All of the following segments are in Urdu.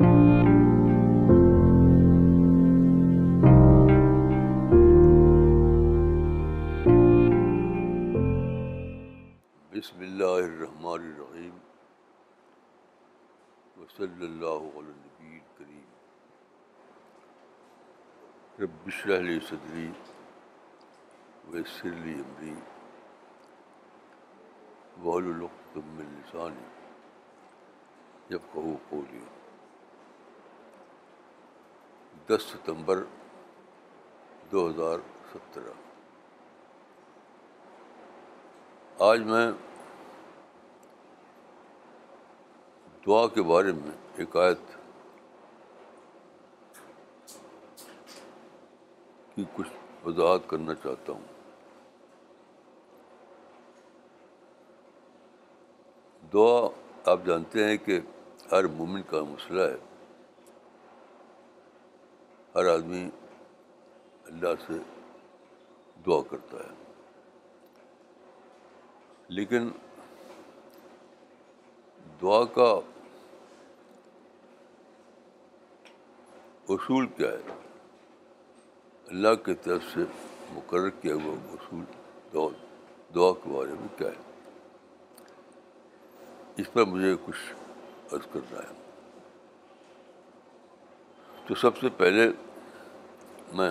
بسم اللہ الرحمن الرحیم وصلی اللہ علیہ نبی کریم رب اشرح لی صدری ویسر لی امری وحل من لسانی یفقہوا قولی دس ستمبر دو ہزار سترہ۔ آج میں دعا کے بارے میں ایک آیت کی کچھ وضاحت کرنا چاہتا ہوں۔ دعا آپ جانتے ہیں کہ ہر مومن کا مسئلہ ہے۔ ہر آدمی اللہ سے دعا کرتا ہے۔ لیکن دعا کا اصول کیا ہے؟ اللہ کی طرف سے مقرر کیا ہوا اصول دعا دعا کے بارے میں کیا ہے؟ اس پر مجھے کچھ عرض کرنا ہے۔ تو سب سے پہلے میں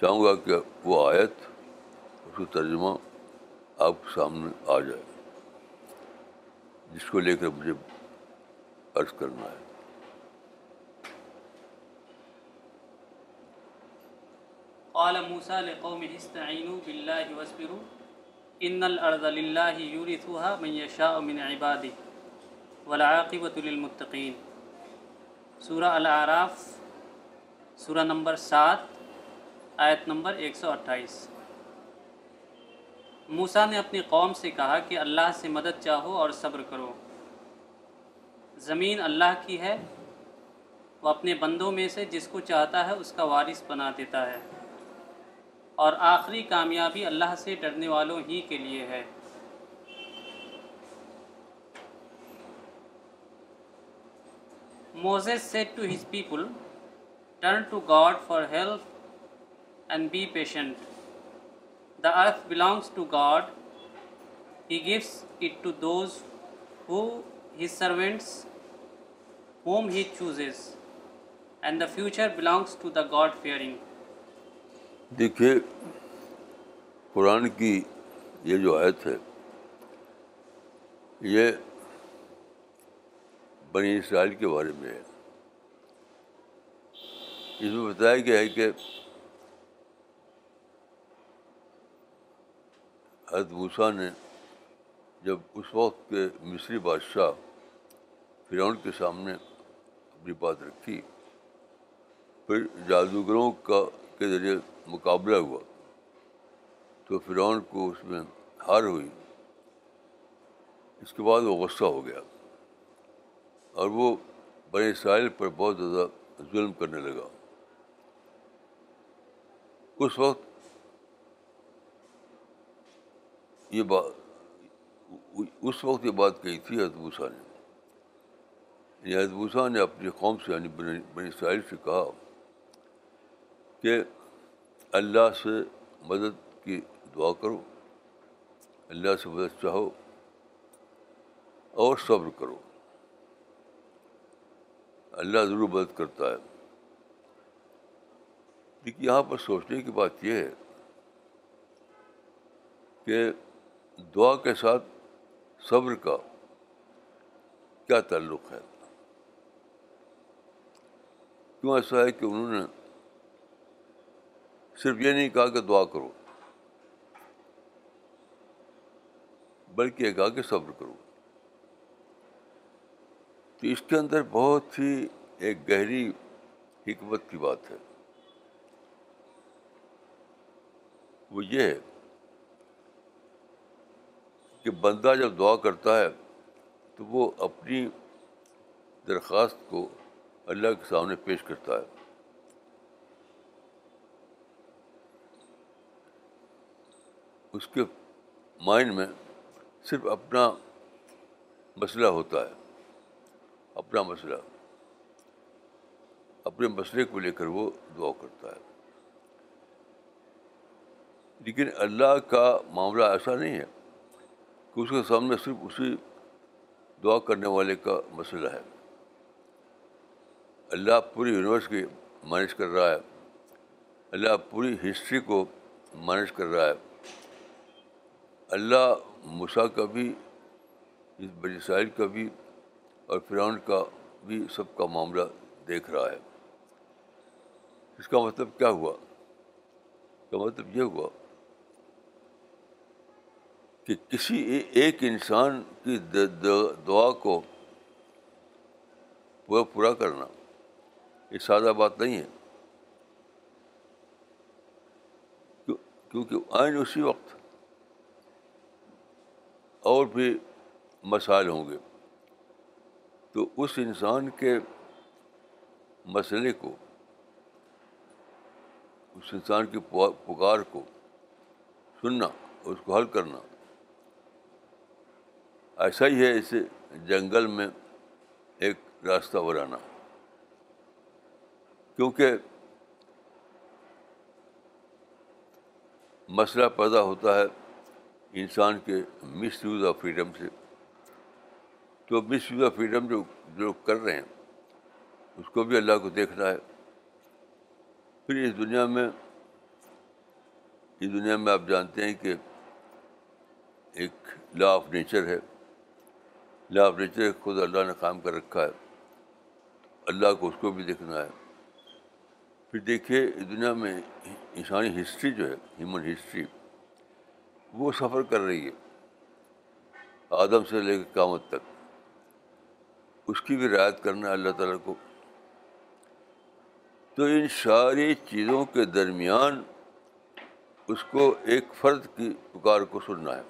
چاہوں گا کہ وہ آیت اس کا ترجمہ آپ کے سامنے آ جائے، جس کو لے کر مجھے عرض کرنا ہے۔ قال موسى لقومه استعينوا بالله واصبروا ان الارض لله يورثها من يشاء من عباده والعاقبة للمتقين سورہ الاعراف، سورہ نمبر سات، آیت نمبر ایک سو اٹھائیس۔ موسیٰ نے اپنی قوم سے کہا کہ اللہ سے مدد چاہو اور صبر کرو۔ زمین اللہ کی ہے، وہ اپنے بندوں میں سے جس کو چاہتا ہے اس کا وارث بنا دیتا ہے۔ اور آخری کامیابی اللہ سے ڈرنے والوں ہی کے لیے ہے۔ Moses said to his people turn to God for help and be patient The earth belongs to God. He gives it to those who his servants whom he chooses, and the future belongs to the God-fearing. دیکھیے قرآن کی یہ جو آیت ہے یہ بنی اسرائیل کے بارے میں ہے۔ اس میں بتایا گیا ہے کہ حضرت نے جب اس وقت کے مصری بادشاہ فرعون کے سامنے اپنی بات رکھی، پھر جادوگروں کا کے ذریعے مقابلہ ہوا، تو فرعون کو اس میں ہار ہوئی۔ اس کے بعد وہ غصہ ہو گیا۔ اور وہ بڑے اسرائیل پر بہت زیادہ ظلم کرنے لگا۔ اس وقت یہ بات اس وقت یہ بات کہی تھی حضبوسا نے۔ یعنی حضبوسا نے اپنی قوم سے یعنی بنی اسرائیل سے کہا کہ اللہ سے مدد کی دعا کرو، اللہ سے مدد چاہو اور صبر کرو۔ اللہ ضرور مدد کرتا ہے۔ لیکن یہاں پر سوچنے کی بات یہ ہے کہ دعا کے ساتھ صبر کا کیا تعلق ہے؟ کیوں ایسا ہے کہ انہوں نے صرف یہ نہیں کہا کہ دعا کرو، بلکہ یہ کہا کہ صبر کرو۔ تو اس کے اندر بہت ہی ایک گہری حکمت کی بات ہے۔ وہ یہ ہے کہ بندہ جب دعا کرتا ہے تو وہ اپنی درخواست کو اللہ کے سامنے پیش کرتا ہے۔ اس کے مائنڈ میں صرف اپنا مسئلہ ہوتا ہے۔ اپنا مسئلہ، اپنے مسئلے کو لے کر وہ دعا کرتا ہے۔ لیکن اللہ کا معاملہ ایسا نہیں ہے کہ اس کے سامنے صرف اسی دعا کرنے والے کا مسئلہ ہے۔ اللہ پوری یونیورس کی مینج کر رہا ہے۔ اللہ پوری ہسٹری کو مینج کر رہا ہے۔ اللہ مسا کا بھی، اس بجسائل کا بھی اور فرعون کا بھی سب کا معاملہ دیکھ رہا ہے۔ اس کا مطلب کیا ہوا؟ اس کا مطلب یہ ہوا کہ کسی ایک انسان کی دعا کو پورا پورا کرنا یہ سادہ بات نہیں ہے۔ کیونکہ آئین اسی وقت اور بھی مسائل ہوں گے۔ تو اس انسان کے مسئلے کو، اس انسان کی پکار کو سننا، اس کو حل کرنا۔ ایسا ہی ہے اسے جنگل میں ایک راستہ بنانا۔ کیونکہ مسئلہ پیدا ہوتا ہے انسان کے مس یوز آف فریڈم سے۔ تو مس یوز آف فریڈم جو جو کر رہے ہیں، اس کو بھی اللہ کو دیکھنا ہے۔ پھر اس دنیا میں، اس دنیا میں آپ جانتے ہیں کہ ایک لا آف نیچر ہے۔ لا آف نیچر خود اللہ نے قائم کر رکھا ہے۔ اللہ کو اس کو بھی دیکھنا ہے۔ پھر دیکھیے، اس دنیا میں انسانی ہسٹری جو ہے ہیومن ہسٹری وہ سفر کر رہی ہے۔ آدم سے لے کے قامت تک۔ اس کی بھی رعایت کرنا ہے اللہ تعالیٰ کو۔ تو ان ساری چیزوں کے درمیان اس کو ایک فرد کی پکار کو سننا ہے۔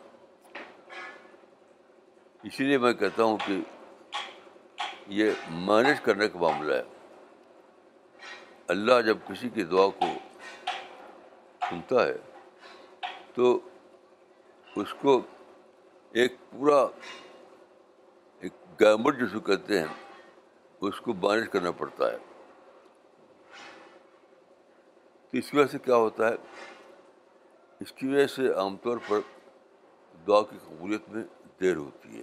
اسی لیے میں کہتا ہوں کہ یہ مینج کرنے کا معاملہ ہے۔ اللہ جب کسی کی دعا کو سنتا ہے تو اس کو ایک پورا ایک گیمٹ جس کو کہتے ہیں، اس کو مینج کرنا پڑتا ہے۔ تو اس کی وجہ سے کیا ہوتا ہے؟ اس کی وجہ سے عام طور پر دعا کی قبولیت میں دیر ہوتی ہے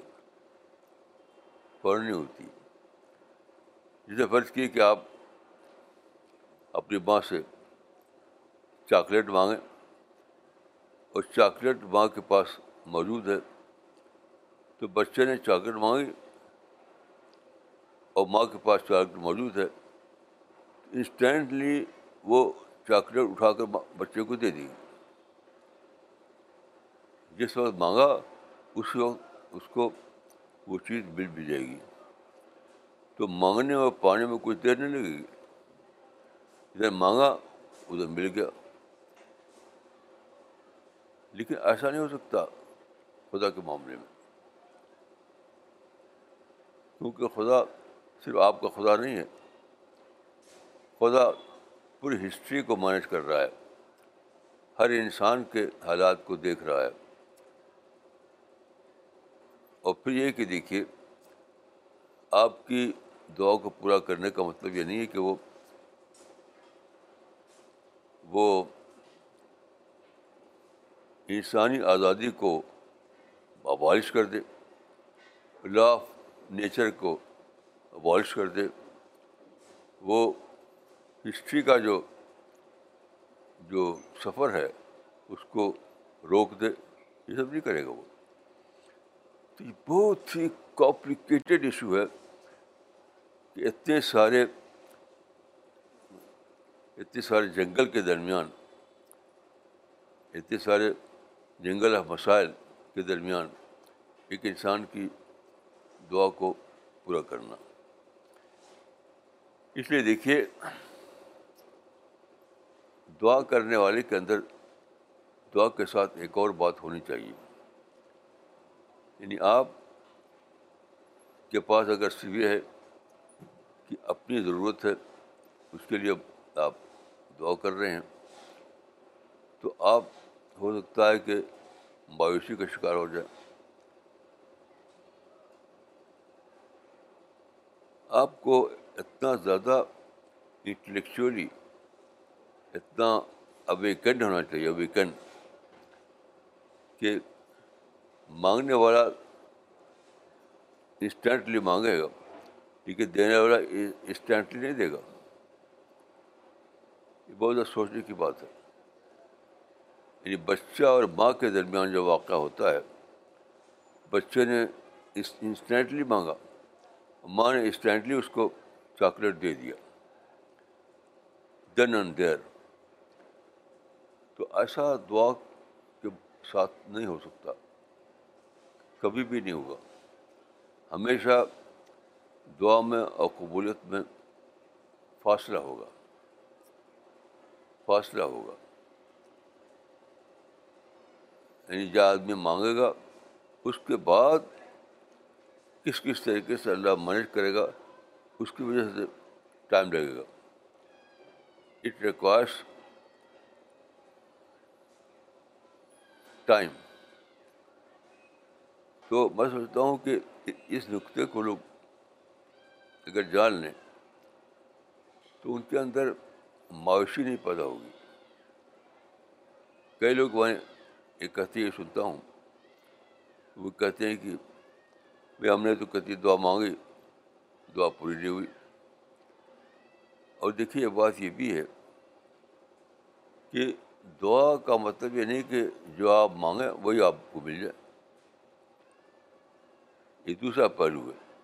پڑھنی ہوتی۔ ہے جسے فرض کی کہ آپ اپنی ماں سے چاکلیٹ مانگیں اور چاکلیٹ ماں کے پاس موجود ہے، تو بچے نے چاکلیٹ مانگی اور ماں کے پاس چاکلیٹ موجود ہے انسٹینٹلی وہ چاکلیٹ اٹھا کر بچے کو دے دی۔ جس وقت مانگا اس وقت اس کو وہ چیز مل بھی جائے گی۔ تو مانگنے اور پانے میں کوئی دیر نہیں لگے گی۔ ادھر مانگا، ادھر مل گیا۔ لیکن ایسا نہیں ہو سکتا خدا کے معاملے میں۔ کیونکہ خدا صرف آپ کا خدا نہیں ہے۔ خدا پوری ہسٹری کو مینج کر رہا ہے۔ ہر انسان کے حالات کو دیکھ رہا ہے۔ اور پھر یہ کہ دیکھیے، آپ کی دعا کو پورا کرنے کا مطلب یہ نہیں ہے کہ وہ وہ انسانی آزادی کو ابالش کر دے۔ لا آف نیچر کو ابالش کر دے، وہ ہسٹری کا جو جو سفر ہے، اس کو روک دے۔ یہ سب نہیں کرے گا وہ۔ تو یہ بہت ہی کمپلیکیٹڈ ایشو ہے کہ اتنے سارے اتنے سارے جنگل کے درمیان، اتنے سارے جنگل مسائل کے درمیان ایک انسان کی دعا کو پورا کرنا۔ اس لیے دیکھیے، دعا کرنے والے کے اندر دعا کے ساتھ ایک اور بات ہونی چاہیے۔ یعنی آپ کے پاس اگر صرف ہے کہ اپنی ضرورت ہے، اس کے لیے آپ دعا کر رہے ہیں، تو آپ، ہو سکتا ہے کہ مایوسی کا شکار ہو جائے آپ کو اتنا زیادہ انٹلیکچولی اتنا اویکن ہونا چاہیے اویکن کہ مانگنے والا انسٹنٹلی مانگے گا، لیکن دینے والا انسٹنٹلی نہیں دے گا۔ یہ بہت زیادہ سوچنے کی بات ہے۔ یعنی بچہ اور ماں کے درمیان جو واقعہ ہوتا ہے، بچے نے انسٹنٹلی مانگا، ماں نے انسٹنٹلی اس کو چاکلیٹ دے دیا۔ دین اینڈ دیر تو ایسا دعا کے ساتھ نہیں ہو سکتا۔ کبھی بھی نہیں ہوگا۔ ہمیشہ دعا میں اور قبولیت میں فاصلہ ہوگا۔ فاصلہ ہوگا۔ یعنی جو آدمی مانگے گا، اس کے بعد کس کس طریقے سے اللہ مینج کرے گا اس کی وجہ سے ٹائم لگے گا۔ اٹ ریکوائرس ٹائم تو میں سوچتا ہوں کہ اس نقطے کو لوگ اگر جان لیں تو ان کے اندر مایوسی نہیں پیدا ہوگی۔ کئی لوگ وہاں ایک کہتے یہ سنتا ہوں، وہ کہتے ہیں کہ بھائی ہم نے تو کہتی دعا مانگی۔ دعا پوری نہیں ہوئی۔ اور دیکھیے بات یہ بھی ہے کہ دعا کا مطلب یہ نہیں کہ جو آپ مانگیں وہی آپ کو مل جائے۔ یہ دوسرا پہلو ہے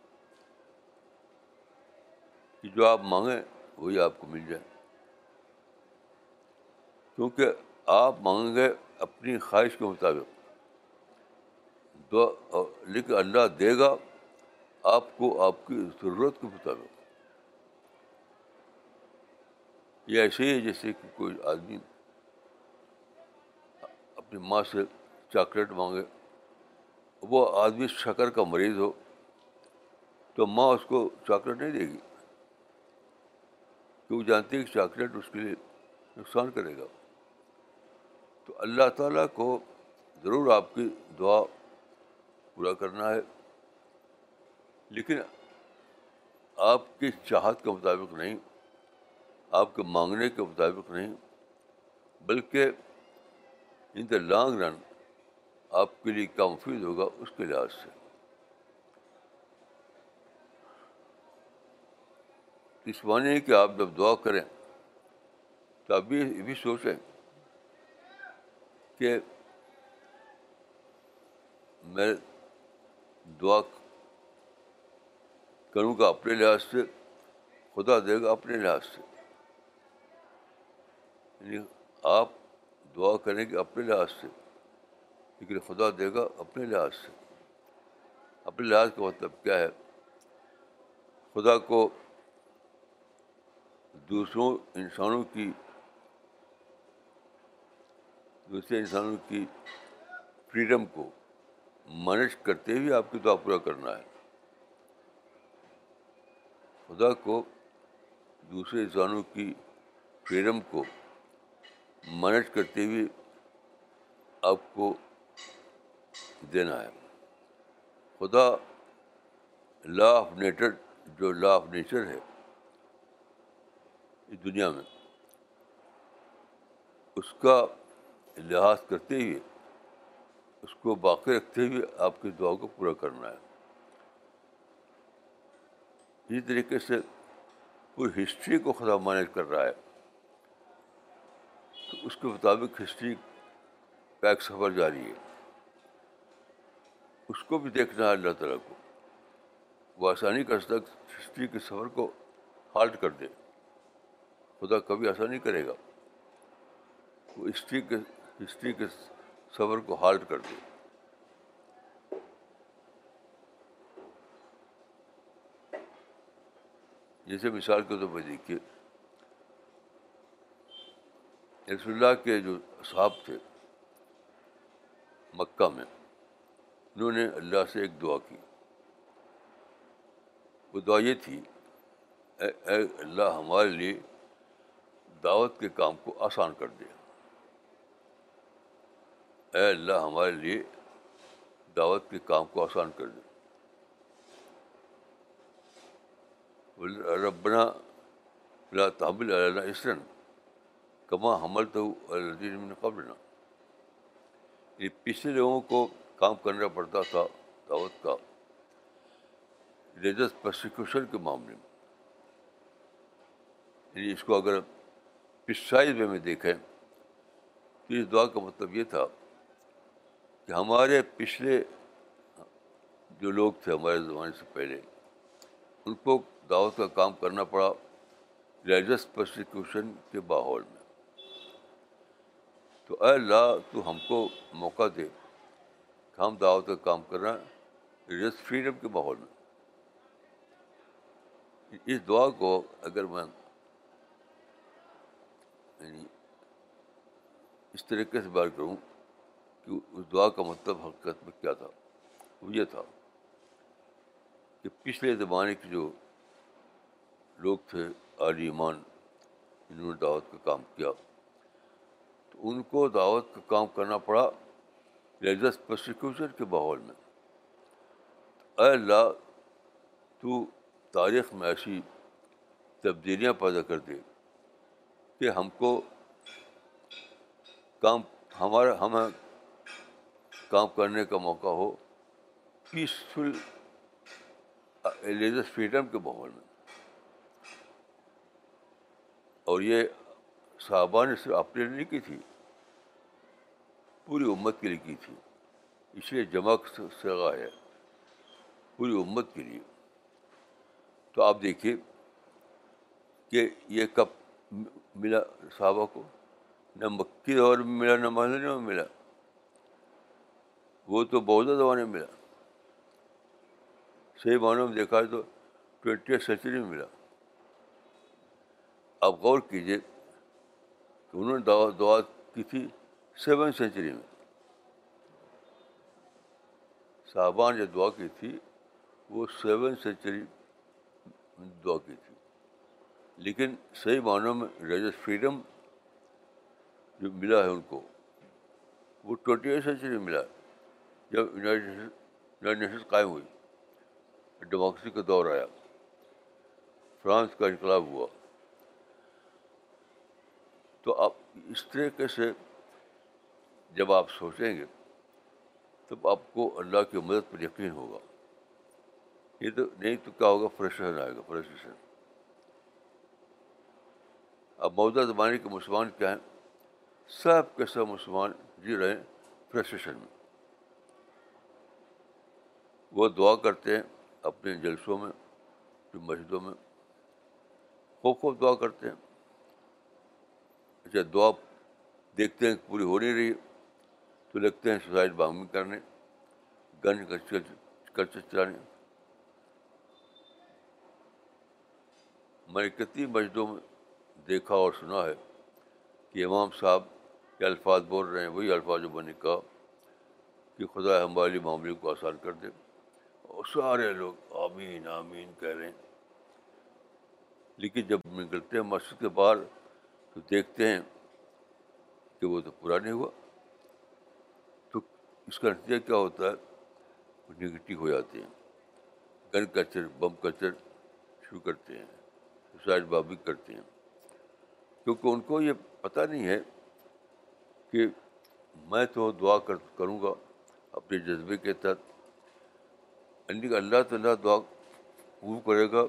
کہ جو آپ مانگیں وہی آپ کو مل جائے۔ کیونکہ آپ مانگیں گے اپنی خواہش کے مطابق۔ دعا لیکن اللہ دے گا آپ کو آپ کی ضرورت کے مطابق۔ یہ ایسے ہی جیسے کہ کوئی آدمی اپنی ماں سے چاکلیٹ مانگے، وہ آدمی شکر کا مریض ہو تو ماں اس کو چاکلیٹ نہیں دے گی۔ کہ وہ جانتی ہے کہ چاکلیٹ اس کے لیے نقصان کرے گا۔ تو اللہ تعالیٰ کو ضرور آپ کی دعا پورا کرنا ہے۔ لیکن آپ کی چاہت کے مطابق نہیں، آپ کے مانگنے کے مطابق نہیں، بلکہ ان دا لانگ رن آپ کے لیے کیا مفید ہوگا اس کے لحاظ سے۔ اس معنی کہ آپ جب دعا کریں تو آپ بھی یہ بھی سوچیں کہ میں دعا کروں گا اپنے لحاظ سے، خدا دے گا اپنے لحاظ سے۔ یعنی آپ دعا کریں گے اپنے لحاظ سے، لیکن خدا دے گا اپنے لحاظ سے۔ اپنے لحاظ کا مطلب کیا ہے؟ خدا کو دوسروں انسانوں کی، دوسرے انسانوں کی فریڈم کو مینج کرتے ہوئے آپ کی دعا پورا کرنا ہے۔ خدا کو، دوسرے انسانوں کی فریڈم کو مینج کرتے ہوئے آپ کو دینا ہے۔ خدا لا آف نیچر جو لا آف نیچر ہے اس دنیا میں، اس کا لحاظ کرتے ہوئے، اس کو باقی رکھتے ہوئے آپ کی دعا کو پورا کرنا ہے۔ اسی طریقے سے پوری ہسٹری کو خدا مینج کر رہا ہے، تو اس کے مطابق ہسٹری کا ایک سفر جاری ہے۔ اس کو بھی دیکھنا ہے اللہ تعالیٰ کو۔ وہ آسانی کا تک ہسٹری کے سفر کو ہالٹ کر دے۔ خدا کبھی آسانی کرے گا۔ وہ ہسٹری کے ہسٹری کے سفر کو ہالٹ کر دے۔ جیسے مثال کے طور پر دیکھیے، رسول اللہ کے جو صاحب تھے مکہ میں، انہوں نے اللہ سے ایک دعا کی۔ وہ دعا یہ تھی، اے اے اللہ ہمارے لیے دعوت کے کام کو آسان کر دے۔ اے اللہ ہمارے لیے دعوت کے کام کو آسان کر دے۔ ربنا لا تحمل علینا اسرن کما حمل تو الدین قبل یہ پچھلے لوگوں کو کام کرنا پڑتا تھا، دعوت کا ریلیجس پرسیکیوشن کے معاملے میں۔ یعنی اس کو اگر پسائز وے میں دیکھیں، تو اس دعا کا مطلب یہ تھا کہ ہمارے پچھلے جو لوگ تھے ہمارے زمانے سے پہلے، ان کو دعوت کا کام کرنا پڑا ریلیجس پرسیکیوشن کے ماحول میں۔ تو اے اللہ، تو ہم کو موقع دے کہ ہم دعوت کا کام کر رہے ہیں ریلیجس فریڈم کے ماحول میں۔ اس دعا کو اگر میں یعنی اس طریقے سے بات کروں کہ اس دعا کا مطلب حقیقت میں کیا تھا، وہ یہ تھا کہ پچھلے زمانے کے جو لوگ تھے عالی ایمان جنہوں نے دعوت کا کام کیا۔ تو ان کو دعوت کا کام کرنا پڑا ریلیجس پروسیکیوشن کے ماحول میں۔ اے اللہ، تو تاریخ میں ایسی تبدیلیاں پیدا کر دے کہ ہم کو کام، ہمارا، ہمیں کام کرنے کا موقع ہو۔ پیسفل ریلیجس فریڈم کے ماحول میں۔ اور یہ صحابہ نے صرف اپنے لیے نہیں کی تھی، پوری امت کے لیے کی تھی۔ اس لیے جمع سگا ہے، پوری امت کے لیے۔ تو آپ دیکھیے کہ یہ کب ملا صحابہ کو؟ نہ مکی دور میں ملا، نہ مہینے میں ملا۔ وہ تو بودھا زمانے میں ملا۔ صحیح معنوں میں دیکھا تو ٹوینٹی سینچری میں ملا۔ آپ غور کیجیے کہ انہوں نے دعا دعا کی تھی سیون سینچری میں۔ صحابہ نے جو دعا کی تھی، وہ سیون سینچری دعا کی تھی۔ لیکن صحیح معنوں میں ریلیجس فریڈم جو ملا ہے ان کو، وہ ٹوینٹی ایٹ سینچری میں ملا۔ جب یونائٹیڈ نیشنز قائم ہوئی، ڈیموکریسی کا دور آیا۔ فرانس کا انقلاب ہوا۔ تو آپ اس طریقے سے جب آپ سوچیں گے، تب آپ کو اللہ کی مدد پر یقین ہوگا۔ یہ تو نہیں تو کیا ہوگا فرسٹریشن آئے گا فرسٹریشن اب موجودہ زمانے کے مسلمان کیا ہیں؟ سب کے سب مسلمان جی رہے ہیں فرسٹریشن میں۔ وہ دعا کرتے ہیں اپنے جلسوں میں مسجدوں میں خوب خوب دعا کرتے ہیں۔ اچھا دعا دیکھتے ہیں پوری ہو نہیں رہی، تو لگتے ہیں سوسائڈ بامنگ کرنے گن کلچر چلانے۔ میں نے کتنی مسجدوں میں دیکھا اور سنا ہے کہ امام صاحب کے الفاظ بول رہے ہیں، وہی الفاظ جو میں نے کہا کہ خدا ہمارے معاملے کو آسان کر دے۔ اور سارے لوگ آمین آمین کہہ رہے ہیں۔ لیکن جب نکلتے ہیں مسجد کے باہر تو دیکھتے ہیں کہ وہ تو پورا نہیں ہوا۔ تو اس کا نتیجہ کیا ہوتا ہے؟ وہ نگیٹو ہو جاتے ہیں۔ گن کلچر بم کلچر شروع کرتے ہیں۔ سوسائڈ بابی کرتے ہیں۔ کیونکہ ان کو یہ پتہ نہیں ہے کہ میں تو دعا کر، کروں گا اپنے جذبے کے تحت۔ یعنی کہ اللہ تعالیٰ دعا پور کرے گا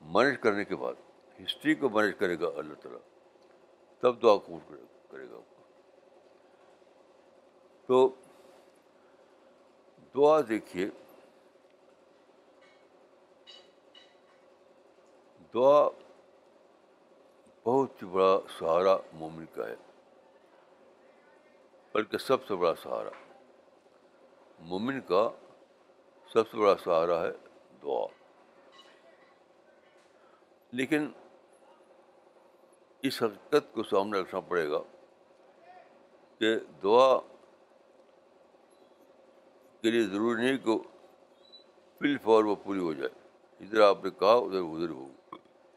مینج کرنے کے بعد ہسٹری کو مینج کرے گا اللہ تعالیٰ۔ تب دعا قبول کرے گا تو دعا دیکھیے، دعا بہت ہی بڑا سہارا مومن کا ہے، بلکہ سب سے بڑا سہارا۔ مومن کا سب سے بڑا سہارا ہے دعا۔ لیکن اس حقیقت کو سامنے رکھنا پڑے گا کہ دعا کے لیے ضروری نہیں کہ فل فور وہ پوری ہو جائے۔ ادھر آپ نے کہا، ادھر ادھر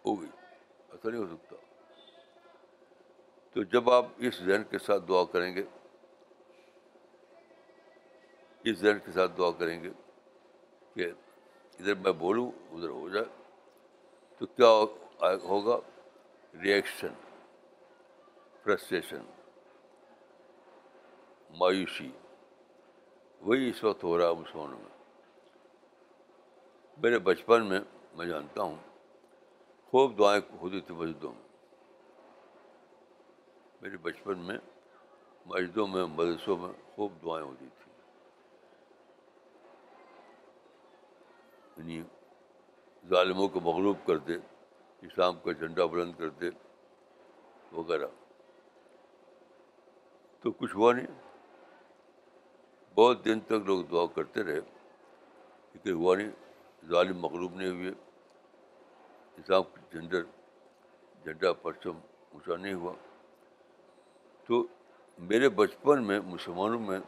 ہوگی۔ ایسا نہیں ہو سکتا۔ تو جب آپ اس ذہن کے ساتھ دعا کریں گے، اس ذہن کے ساتھ دعا کریں گے کہ ادھر میں بولوں، ادھر ہو جائے، تو کیا ہوگا؟ ریئیکشن فرسٹریشن مایوسی، وہی اس وقت ہو رہا ہے مسلمانوں میں۔ میرے بچپن میں میں جانتا ہوں، خوب دعائیں ہوتی تھیں مسجدوں میں۔ میرے بچپن میں مسجدوں میں، مدرسوں میں خوب دعائیں ہوتی تھیں۔ یعنی ظالموں کو مغلوب کر دے اسلام کا جھنڈا بلند کر دے، وغیرہ۔ تو کچھ ہوا نہیں۔ بہت دن تک لوگ دعا کرتے رہے، لیکن ہوا نہیں۔ ظالم مغلوب نہیں ہوئے۔ اسلام جھنڈر جھنڈا پرچم اونچا نہیں ہوا۔ تو میرے بچپن میں، مسلمانوں میں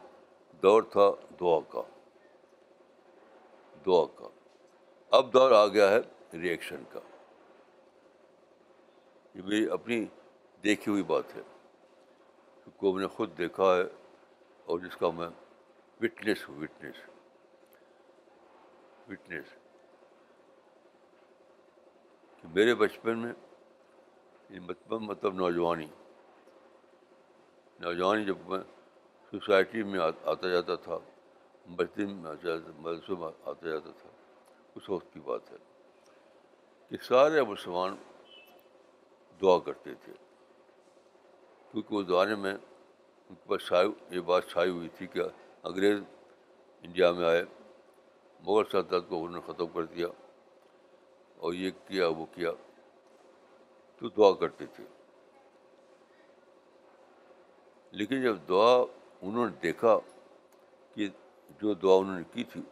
دور تھا دعا کا۔ دعا کا۔ اب دور آ گیا ہے ریئیکشن کا۔ یہ میری اپنی دیکھی ہوئی بات ہے کو میں نے خود دیکھا ہے اور جس کا میں وٹنس ہوں وٹنس وٹنس کہ میرے بچپن میں مطلب مطلب نوجوانی نوجوانی جب میں سوسائٹی میں آتا جاتا تھا مسجد میں مدرسوں میں آتا جاتا تھا، اس وقت کی بات ہے کہ سارے مسلمان دعا کرتے تھے۔ کیونکہ وہ زمانے میں ان کے پاس یہ بات چھائی ہوئی تھی کہ انگریز انڈیا میں آئے، مغل سلطنت کو انہوں نے ختم کر دیا اور یہ کیا، وہ کیا۔ تو دعا کرتے تھے۔ لیکن جب دعا انہوں نے دیکھا کہ جو دعا انہوں نے کی تھی،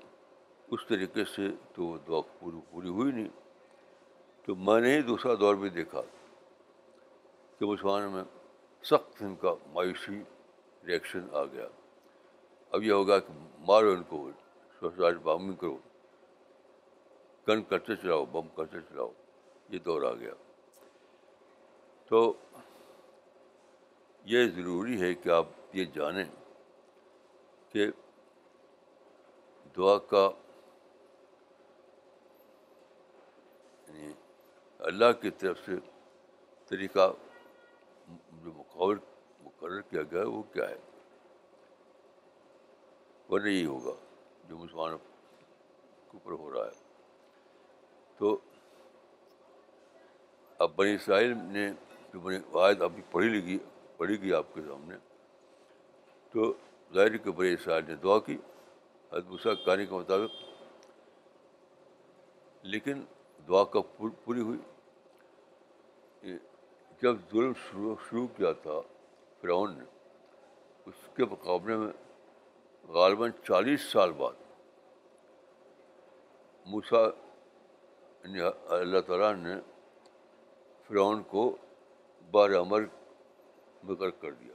اس طریقے سے تو وہ دعا پوری پوری ہوئی نہیں۔ تو میں نے ہی دوسرا دور بھی دیکھا۔ کہ مسلمانوں میں سخت قسم کا مایوسی ریئیکشن آ گیا۔ اب یہ ہوگا کہ مارو ان کو سوسائٹ بامنگ کرو۔ گن کرتے چلاؤ، بم کرتے چلاؤ۔ یہ دور آ گیا۔ تو یہ ضروری ہے کہ آپ یہ جانیں کہ دعا کا یعنی اللہ کی طرف سے طریقہ جو مقابل، مقرر کیا گیا وہ کیا ہے؟ ورنہ یہی ہوگا جو مسلمانوں کے اوپر ہو رہا ہے۔ تو اب بنی اسرائیل نے جو بنی، آیت ابھی پڑھی لگی پڑھی گئی آپ کے سامنے۔ تو ظاہر کے بنی اسرائیل نے دعا کی حدبسا کہانی کے مطابق۔ لیکن دعا کب پوری ہوئی؟ جب ظلم شروع شروع کیا تھا فرعون نے، اس کے مقابلے میں غالباً چالیس سال بعد موسا اللہ تعالیٰ نے فرعون کو بار امر میں غرق کر دیا۔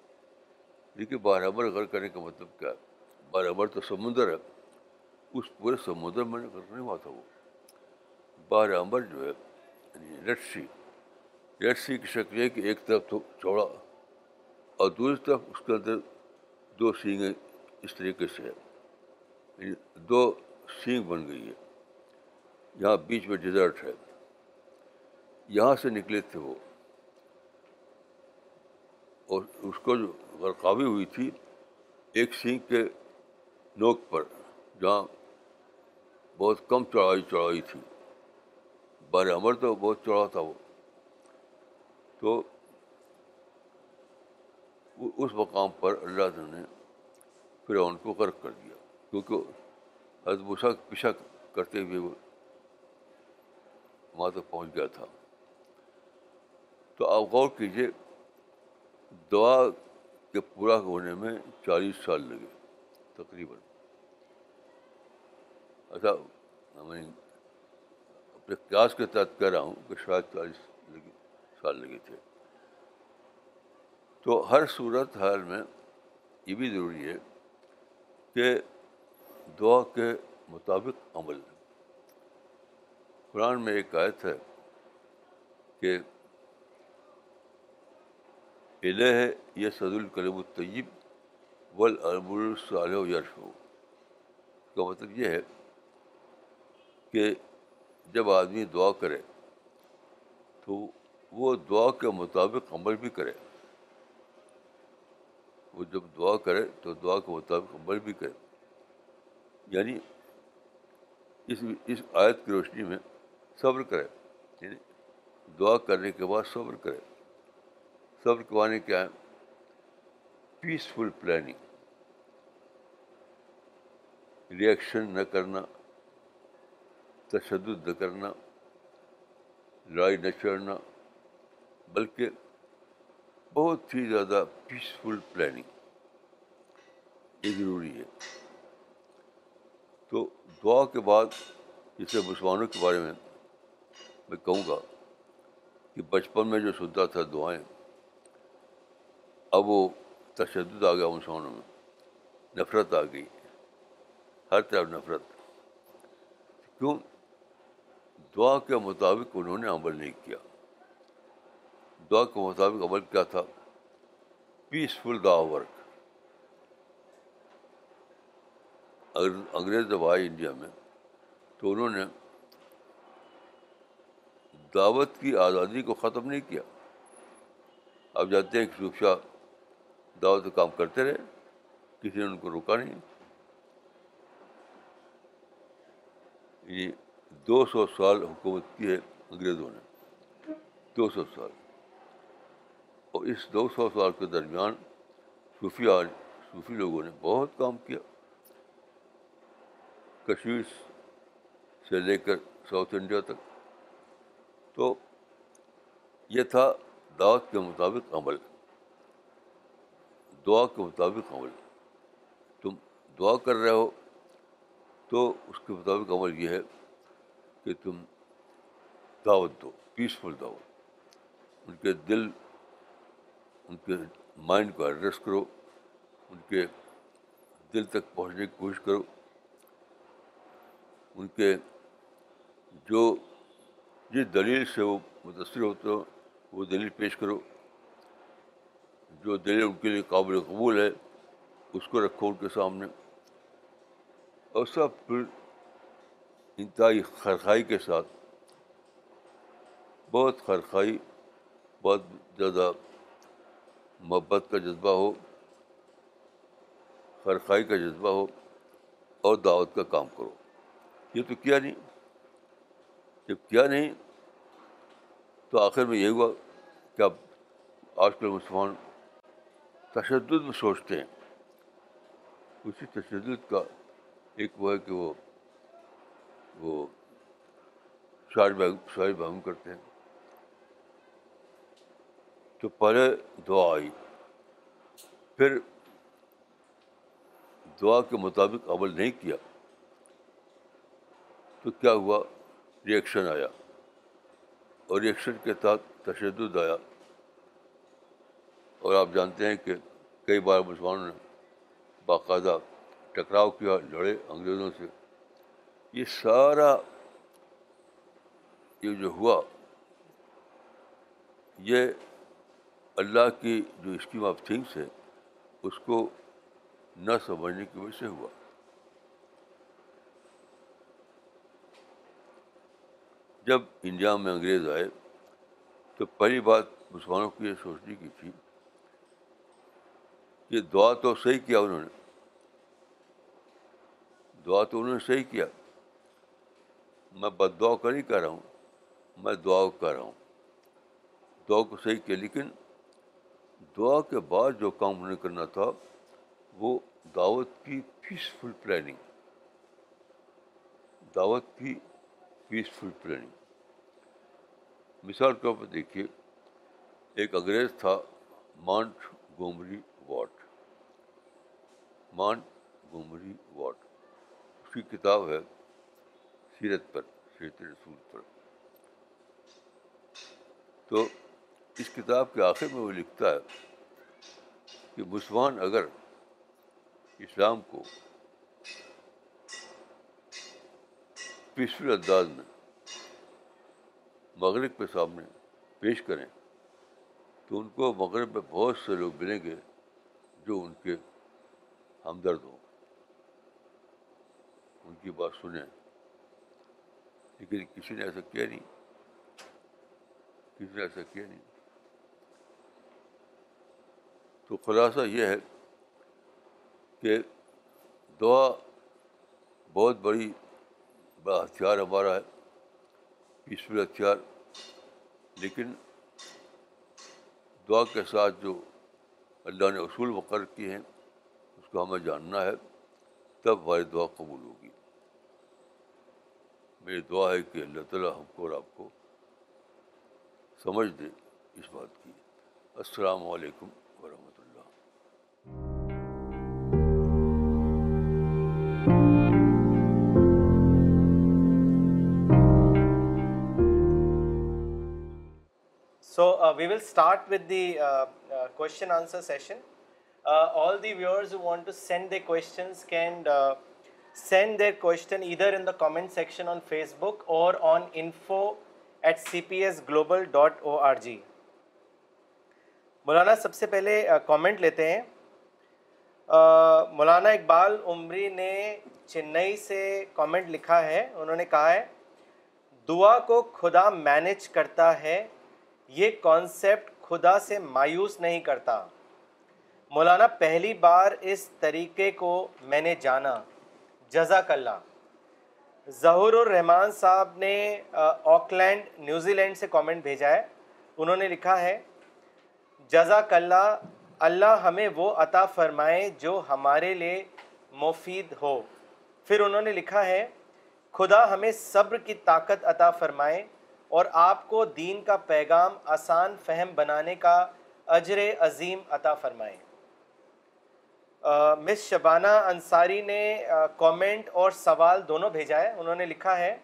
دیکھیے، بار امر غرق کرنے کا مطلب کیا ہے؟ بار امر تو سمندر ہے، اس پورے سمندر میں غرق نہیں ہوا تھا وہ۔ بار امر جو ہے یعنی لٹسی سی کی شکل ہے کہ ایک طرف تو چوڑا اور دوسری طرف اس کے اندر دو سینگیں اس طریقے سے ہے یعنی دو سینگ بن گئی ہے یہاں بیچ میں ڈیزرٹ ہے۔ یہاں سے نکلے تھے وہ۔ اور اس کو جو غرقابی ہوئی تھی، ایک سینگ کے نوک پر، جہاں بہت کم چڑھائی چڑھائی تھی۔ بار امر تو بہت چڑھا تھا وہ۔ تو اس مقام پر اللہ نے پھر ان کو غرق کر دیا، کیونکہ ادبوسا پیچھا کرتے ہوئے وہ وہاں تک پہنچ گیا تھا۔ تو آپ غور کیجیے دعا کے پورا ہونے میں چالیس سال لگے تقریباً۔ اچھا میں اپنے کلاس کے تحت کہہ رہا ہوں کہ شاید چالیس سال لگے تھے تو ہر صورت حال میں یہ بھی ضروری ہے کہ دعا کے مطابق عمل۔ قرآن میں ایک آیت ہے کہ الہ یہ سد الکلم الطیب ولاب الصالح یرف ہو کا مطلب یہ ہے کہ جب آدمی دعا کرے تو وہ دعا کے مطابق عمل بھی کرے۔ وہ جب دعا کرے تو دعا کے مطابق عمل بھی کرے۔ یعنی اس اس آیت کی روشنی میں صبر کرے۔ یعنی دعا کرنے کے بعد صبر کرے۔ صبر کے کیا ہے؟ پیسفل پلاننگ ریئیکشن نہ کرنا، تشدد نہ کرنا لڑائی نہ چڑھنا بلکہ بہت ہی زیادہ پیسفل پلاننگ یہ ضروری ہے۔ تو دعا کے بعد جیسے مسلمانوں کے بارے میں میں کہوں گا کہ بچپن میں جو سنتا تھا دعائیں، اب وہ تشدد آ گیا مسلمانوں میں، نفرت آ گئی، ہر طرف نفرت۔ کیوں؟ دعا کے مطابق انہوں نے عمل نہیں کیا۔ دعا کے مطابق عمل کیا تھا۔ پیسفل دعا ورک اگر انگریز جب آئے انڈیا میں تو انہوں نے دعوت کی آزادی کو ختم نہیں کیا۔ آپ جانتے ہیں کہ صوفیہ دعوت کا کام کرتے رہے، کسی نے ان کو روکا نہیں۔ یہ دو سو سال حکومت کی ہے انگریزوں نے۔ دو سو سال۔ اور اس دو سو سال کے درمیان صوفی آج صوفی لوگوں نے بہت کام کیا۔ کشمیر سے لے کر ساؤتھ انڈیا تک۔ تو یہ تھا دعوت کے مطابق عمل۔ دعا کے مطابق عمل۔ تم دعا کر رہے ہو تو اس کے مطابق عمل یہ ہے کہ تم دعوت دو پیسفل دعوت۔ ان کے دل ان کے مائنڈ کو ایڈریس کرو، ان کے دل تک پہنچنے کی کوشش کرو۔ ان کے جو جس دلیل سے وہ متاثر ہوتے ہو، وہ دلیل پیش کرو۔ جو دلیل ان کے لیے قابل قبول ہے، اس کو رکھو ان کے سامنے۔ اور سب پھر انتہائی خرخائی کے ساتھ، بہت خرخائی، بہت زیادہ محبت کا جذبہ ہو خرخائی کا جذبہ ہو اور دعوت کا کام کرو۔ یہ تو کیا نہیں؟ جب کیا نہیں تو آخر میں یہ ہوا کہ اب آج کل مسلمان تشدد میں سوچتے ہیں۔ اسی تشدد کا ایک وہ ہے کہ وہ وہ شاعر شاعر بہم کرتے ہیں۔ تو پہلے دعا آئی پھر دعا کے مطابق عمل نہیں کیا تو کیا ہوا ریئیکشن آیا اور ریئیکشن کے تحت تشدد آیا اور آپ جانتے ہیں کہ کئی بار مسلمانوں نے باقاعدہ ٹکراؤ کیا لڑے انگریزوں سے یہ سارا یہ جو ہوا یہ اللہ کی جو اسکیم آف تھنگس ہے، اس کو نہ سمجھنے کی وجہ سے ہوا۔ جب انڈیا میں انگریز آئے تو پہلی بات مسلمانوں کو یہ سوچنے کی تھی کہ دعا تو صحیح کیا انہوں نے۔ دعا تو انہوں نے صحیح کیا۔ میں بد دعا کر ہی کر رہا ہوں، میں دعا کر رہا ہوں۔ دعا کو صحیح کیا، لیکن دعا کے بعد جو کام انہوں نے کرنا تھا، وہ دعوت کی پیسفل پلاننگ دعوت کی پیسفل پلاننگ مثال کے طور پر دیکھیے، ایک انگریز تھا، Montgomery Watt. Montgomery Watt. اس کی کتاب ہے سیرت پر، سیرت رسول پر. تو اس کتاب کے آخر میں وہ لکھتا ہے کہ مسلمان اگر اسلام کو پیسفل انداز میں مغرب کے سامنے پیش کریں، تو ان کو مغرب میں بہت سے لوگ ملیں گے جو ان کے ہمدرد ہوں۔ ان کی بات سنیں۔ لیکن کسی نے ایسا کیا نہیں، کسی نے ایسا کیا نہیں۔ تو خلاصہ یہ ہے کہ دعا بہت بڑی بڑا ہتھیار ہمارا ہے پیسفل ہتھیار، لیکن دعا کے ساتھ جو اللہ نے اصول مقرر کیے ہیں، اس کو ہمیں جاننا ہے، تب ہماری دعا قبول ہوگی۔ میری دعا ہے کہ اللہ تعالیٰ ہم کو اور آپ کو سمجھ دے اس بات کی۔ السلام علیکم ورحمۃ we will start with the uh, uh, question answer session. Uh, all the viewers who want to send their questions can uh, send their question either in the comment section on Facebook or on info at cpsglobal.org. مولانا سب سے پہلے کامنٹ لیتے ہیں مولانا اقبال عمری نے چنئی سے کامنٹ لکھا ہے انہوں نے کہا ہے دعا کو خدا مینج کرتا ہے یہ کانسیپٹ خدا سے مایوس نہیں کرتا۔ مولانا، پہلی بار اس طریقے کو میں نے جانا۔ جزاک اللہ۔ ظہور الرحمان صاحب نے آکلینڈ نیوزی لینڈ سے کامنٹ بھیجا ہے۔ انہوں نے لکھا ہے، جزاک اللہ اللہ ہمیں وہ عطا فرمائے جو ہمارے لیے مفید ہو۔ پھر انہوں نے لکھا ہے، خدا ہمیں صبر کی طاقت عطا فرمائے۔ اور آپ کو دین کا پیغام آسان فہم بنانے کا اجر عظیم عطا فرمائے۔ مس شبانہ انصاری نے کامنٹ اور سوال دونوں بھیجا ہے۔ انہوں نے لکھا ہے،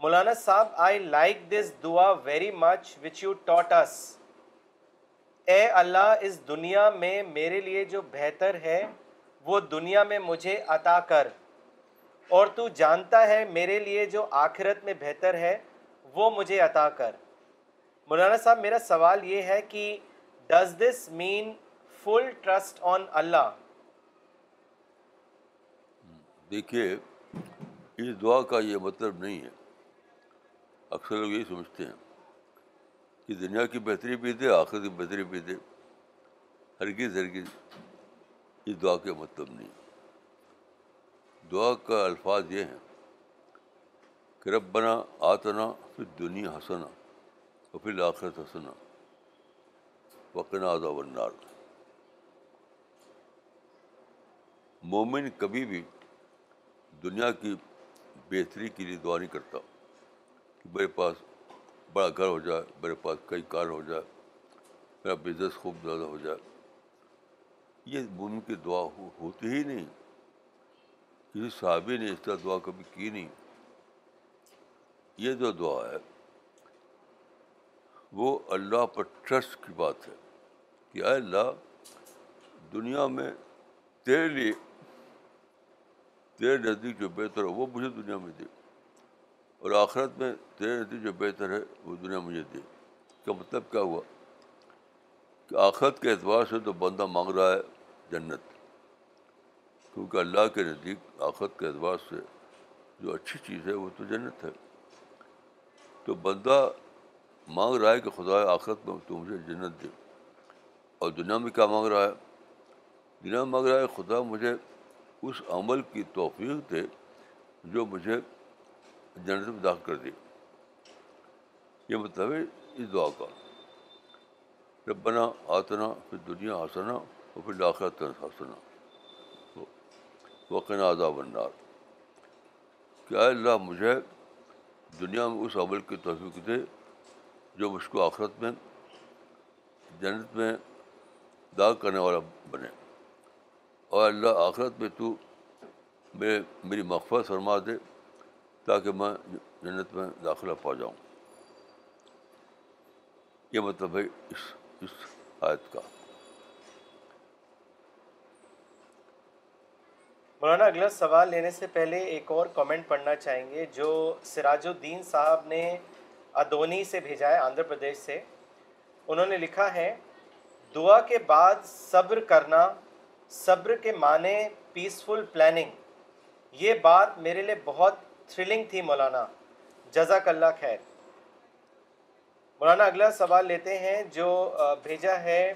مولانا صاحب آئی لائک دس دعا very much which you taught us اے اللہ، اس دنیا میں میرے لیے جو بہتر ہے، وہ دنیا میں مجھے عطا کر۔ اور تو جانتا ہے، میرے لیے جو آخرت میں بہتر ہے وہ مجھے عطا کر۔ مولانا صاحب، میرا سوال یہ ہے کہ does this man full trust on اللہ دیکھیے، اس دعا کا یہ مطلب نہیں ہے۔ اکثر لوگ یہی سمجھتے ہیں کہ دنیا کی بہتری بھی دے آخر کی بہتری بھی دے۔ ہرگز ہرگز اس دعا کا مطلب نہیں۔ دعا کا الفاظ یہ ہیں۔ کہ ربنا آتنا پھر دنیا ہنسنا اور پھر آخرت ہنسنا وقنا عذاب النار۔ مومن کبھی بھی دنیا کی بہتری کے لیے دعا نہیں کرتا کہ میرے پاس بڑا گھر ہو جائے، میرے پاس کئی کار ہو جائے، میرا بزنس خوب زیادہ ہو جائے۔ یہ مومن کی دعا ہوتی ہی نہیں۔ کسی صحابی نے اس طرح دعا کبھی کی نہیں۔ یہ جو دعا ہے، وہ اللہ پر ٹرسٹ کی بات ہے کہ اے اللہ، دنیا میں تیرے لیے تیرے نزدیک جو بہتر ہو وہ مجھے دنیا میں دے۔ اور آخرت میں تیرے نزدیک جو بہتر ہے، وہ دنیا مجھے دے۔ اس کا مطلب کیا ہوا؟ کہ آخرت کے اعتبار سے تو بندہ مانگ رہا ہے جنت، کیونکہ اللہ کے نزدیک آخرت کے اعتبار سے جو اچھی چیز ہے، وہ تو جنت ہے۔ تو بندہ مانگ رہا ہے کہ خدا آخرت میں تو مجھے جنت دے۔ اور دنیا میں کیا مانگ رہا ہے؟ دنیا میں مانگ رہا ہے خدا مجھے اس عمل کی توفیق دے جو مجھے جنت میں داخل کر دے۔ یہ مطلب ہے اس دعا کا۔ ربنا آتنا پھر دنیا ہنسنا اور پھر آخرت ہنسنا وقنا عذاب النار۔ کیا اللہ مجھے دنیا میں اس عمل کی توفیق دے جو مجھ کو آخرت میں، جنت میں داغ کرنے والا بنے۔ اور اللہ آخرت میں تو میرے، میری مغفرت فرما دے تاکہ میں جنت میں داخلہ پا جاؤں۔ یہ مطلب ہے اس اس آیت کا۔ مولانا، اگلا سوال لینے سے پہلے ایک اور کامنٹ پڑھنا چاہیں گے، جو سراج الدین صاحب نے ادونی سے بھیجا ہے آندھر پردیش سے۔ انہوں نے لکھا ہے، دعا کے بعد صبر کرنا، صبر کے معنی پیسفل پلاننگ یہ بات میرے لیے بہت تھرلنگ تھی مولانا۔ جزاک اللہ خیر۔ مولانا، اگلا سوال لیتے ہیں، جو بھیجا ہے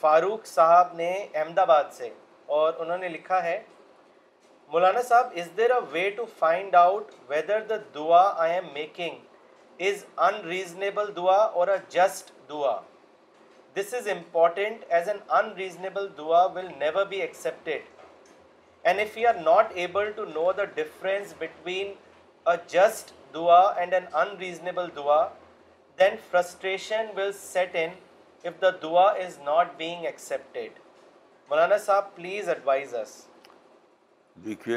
فاروق صاحب نے احمد آباد سے۔ اور انہوں نے لکھا ہے، مولانا صاحب is there a way to find out whether the دعا I am making is unreasonable دعا اور اے جسٹ دعا this is important as an unreasonable دعا will never be accepted and if you are not able to know the difference between a just دعا اینڈ این ان ریزنیبل دعا then frustration will set in if the دعا از ناٹ بینگ ایکسیپٹیڈ مولانا صاحب پلیز ایڈوائز اس دیکھیے،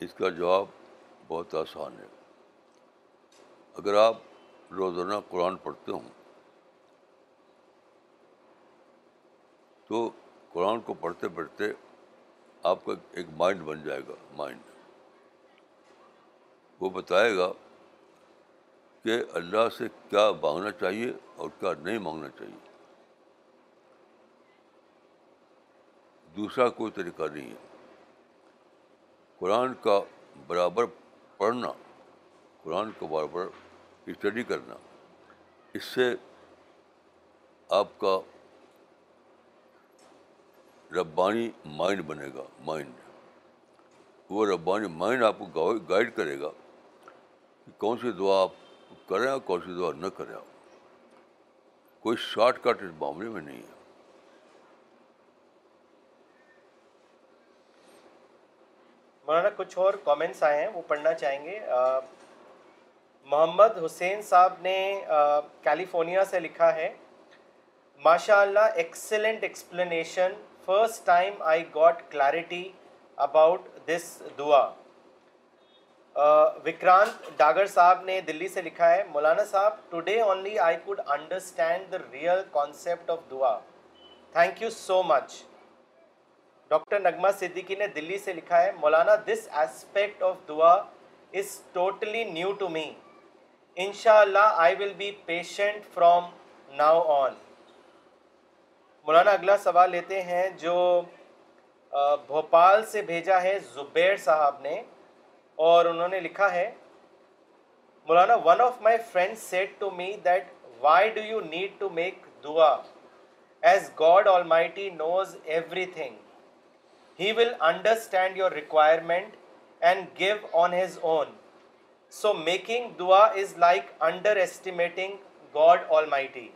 اس کا جواب بہت آسان ہے۔ اگر آپ روزانہ قرآن پڑھتے ہوں، تو قرآن کو پڑھتے پڑھتے آپ کا ایک مائنڈ بن جائے گا مائنڈ وہ بتائے گا کہ اللہ سے کیا مانگنا چاہیے اور کیا نہیں مانگنا چاہیے۔ دوسرا کوئی طریقہ نہیں ہے۔ قرآن کا برابر پڑھنا، قرآن کو برابر اسٹڈی کرنا، اس سے آپ کا ربانی مائنڈ بنے گا مائنڈ وہ ربانی مائنڈ آپ کو گائڈ کرے گا کہ کون سی دعا آپ کریں اور کون سی دعا نہ کریں آپ۔ کوئی شارٹ کٹ اس معاملے میں نہیں ہے۔ مولانا، کچھ اور کامنٹس آئے ہیں، وہ پڑھنا چاہیں گے۔ محمد حسین صاحب نے کیلیفورنیا سے لکھا ہے ماشاء اللہ excellent explanation first time I got clarity about this دعا وکرانت ڈاگر صاحب نے دلی سے لکھا ہے، مولانا صاحب today only I could understand the real concept of دعا thank you so much doctor نغمہ صدیقی نے دلی سے لکھا ہے، مولانا دس ایسپیکٹ آف دعا is totally new to me ان شاء اللہ I will be patient from now on مولانا، اگلا سوال لیتے ہیں، جو بھوپال سے بھیجا ہے زبیر صاحب نے، اور انہوں نے لکھا ہے، مولانا one of my friend said to me that why do you need to make دعا as God almighty knows everything he will understand your requirement and give on his own so making دعا is like underestimating God almighty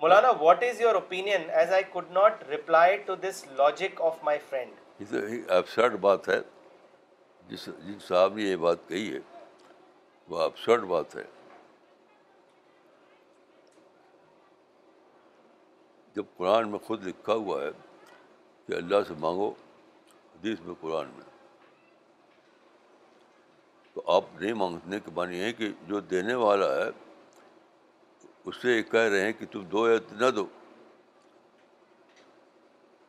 Maulana what is your opinion as I could not reply to this logic of my friend یہ تو ایبسرڈ بات ہے جس جن صاحب نے یہ بات کہی ہے وہ ایبسرڈ بات ہے جب قرآن میں خود لکھا ہوا ہے کہ اللہ سے مانگو حدیث میں، قرآن میں۔ تو آپ نہیں مانگنے کے معنی ہے کہ جو دینے والا ہے اس سے یہ کہہ رہے ہیں کہ تم دو یا نہ دو۔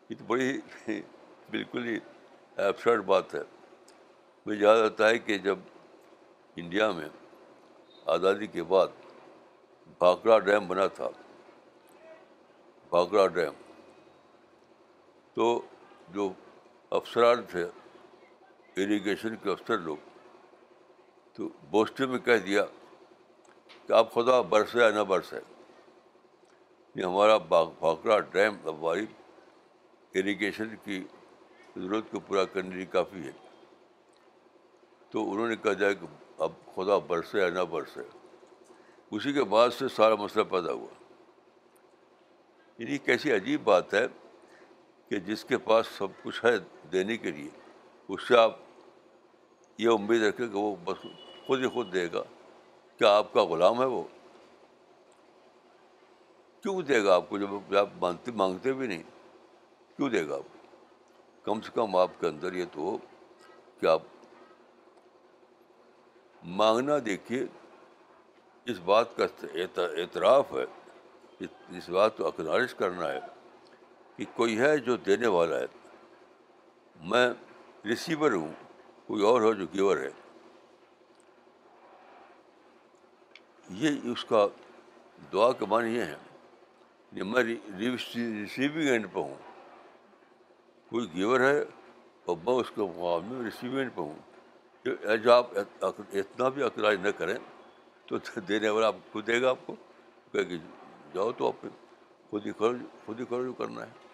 یہ تو بڑی بالکل ہی ایبسرڈ بات ہے۔ مجھے یاد آتا ہے کہ جب انڈیا میں آزادی کے بعد بھاکرا ڈیم بنا تھا بھاکرا ڈیم۔ تو جو افسران تھے اریگیشن کے افسر لوگ، تو بوسٹے میں کہہ دیا کہ آپ خدا برسے یا نہ برسے یہ ہمارا بھاکرا ڈیم ہماری اریگیشن کی ضرورت کو پورا کرنے کے لیے کافی ہے۔ تو انہوں نے کہا جائے کہ اب خدا برسے یا نہ برسے اسی کے بعد سے سارا مسئلہ پیدا ہوا۔ یعنی کیسی عجیب بات ہے کہ جس کے پاس سب کچھ ہے دینے کے لیے، اس سے آپ یہ امید رکھیں کہ وہ بس خود ہی خود دے گا۔ کیا آپ کا غلام ہے وہ؟ کیوں دے گا آپ کو جب آپ مانگتے مانگتے بھی نہیں؟ کیوں دے گا آپ کم سے کم آپ کے اندر یہ تو ہو کہ آپ مانگنا دیکھیے، اس بات کا اعتراف ہے، اس بات کو اکنالج کرنا ہے۔ کہ کوئی ہے جو دینے والا ہے۔ میں ریسیور ہوں، کوئی اور ہو جو گیور ہے۔ یہ اس کا دعا کا معنی یہ ہے کہ میں ریسیونگ اینڈ پہ ہوں۔ کوئی گیور ہے اور میں اس کے میں ریسیونگ اینڈ پہ ہوں۔ جو آپ اتنا بھی اقلاج نہ کریں تو دینے والا آپ خود دے گا آپ کو۔ کہ جاؤ تو آپ خود ہی کرو خود ہی کرو جو کرنا ہے۔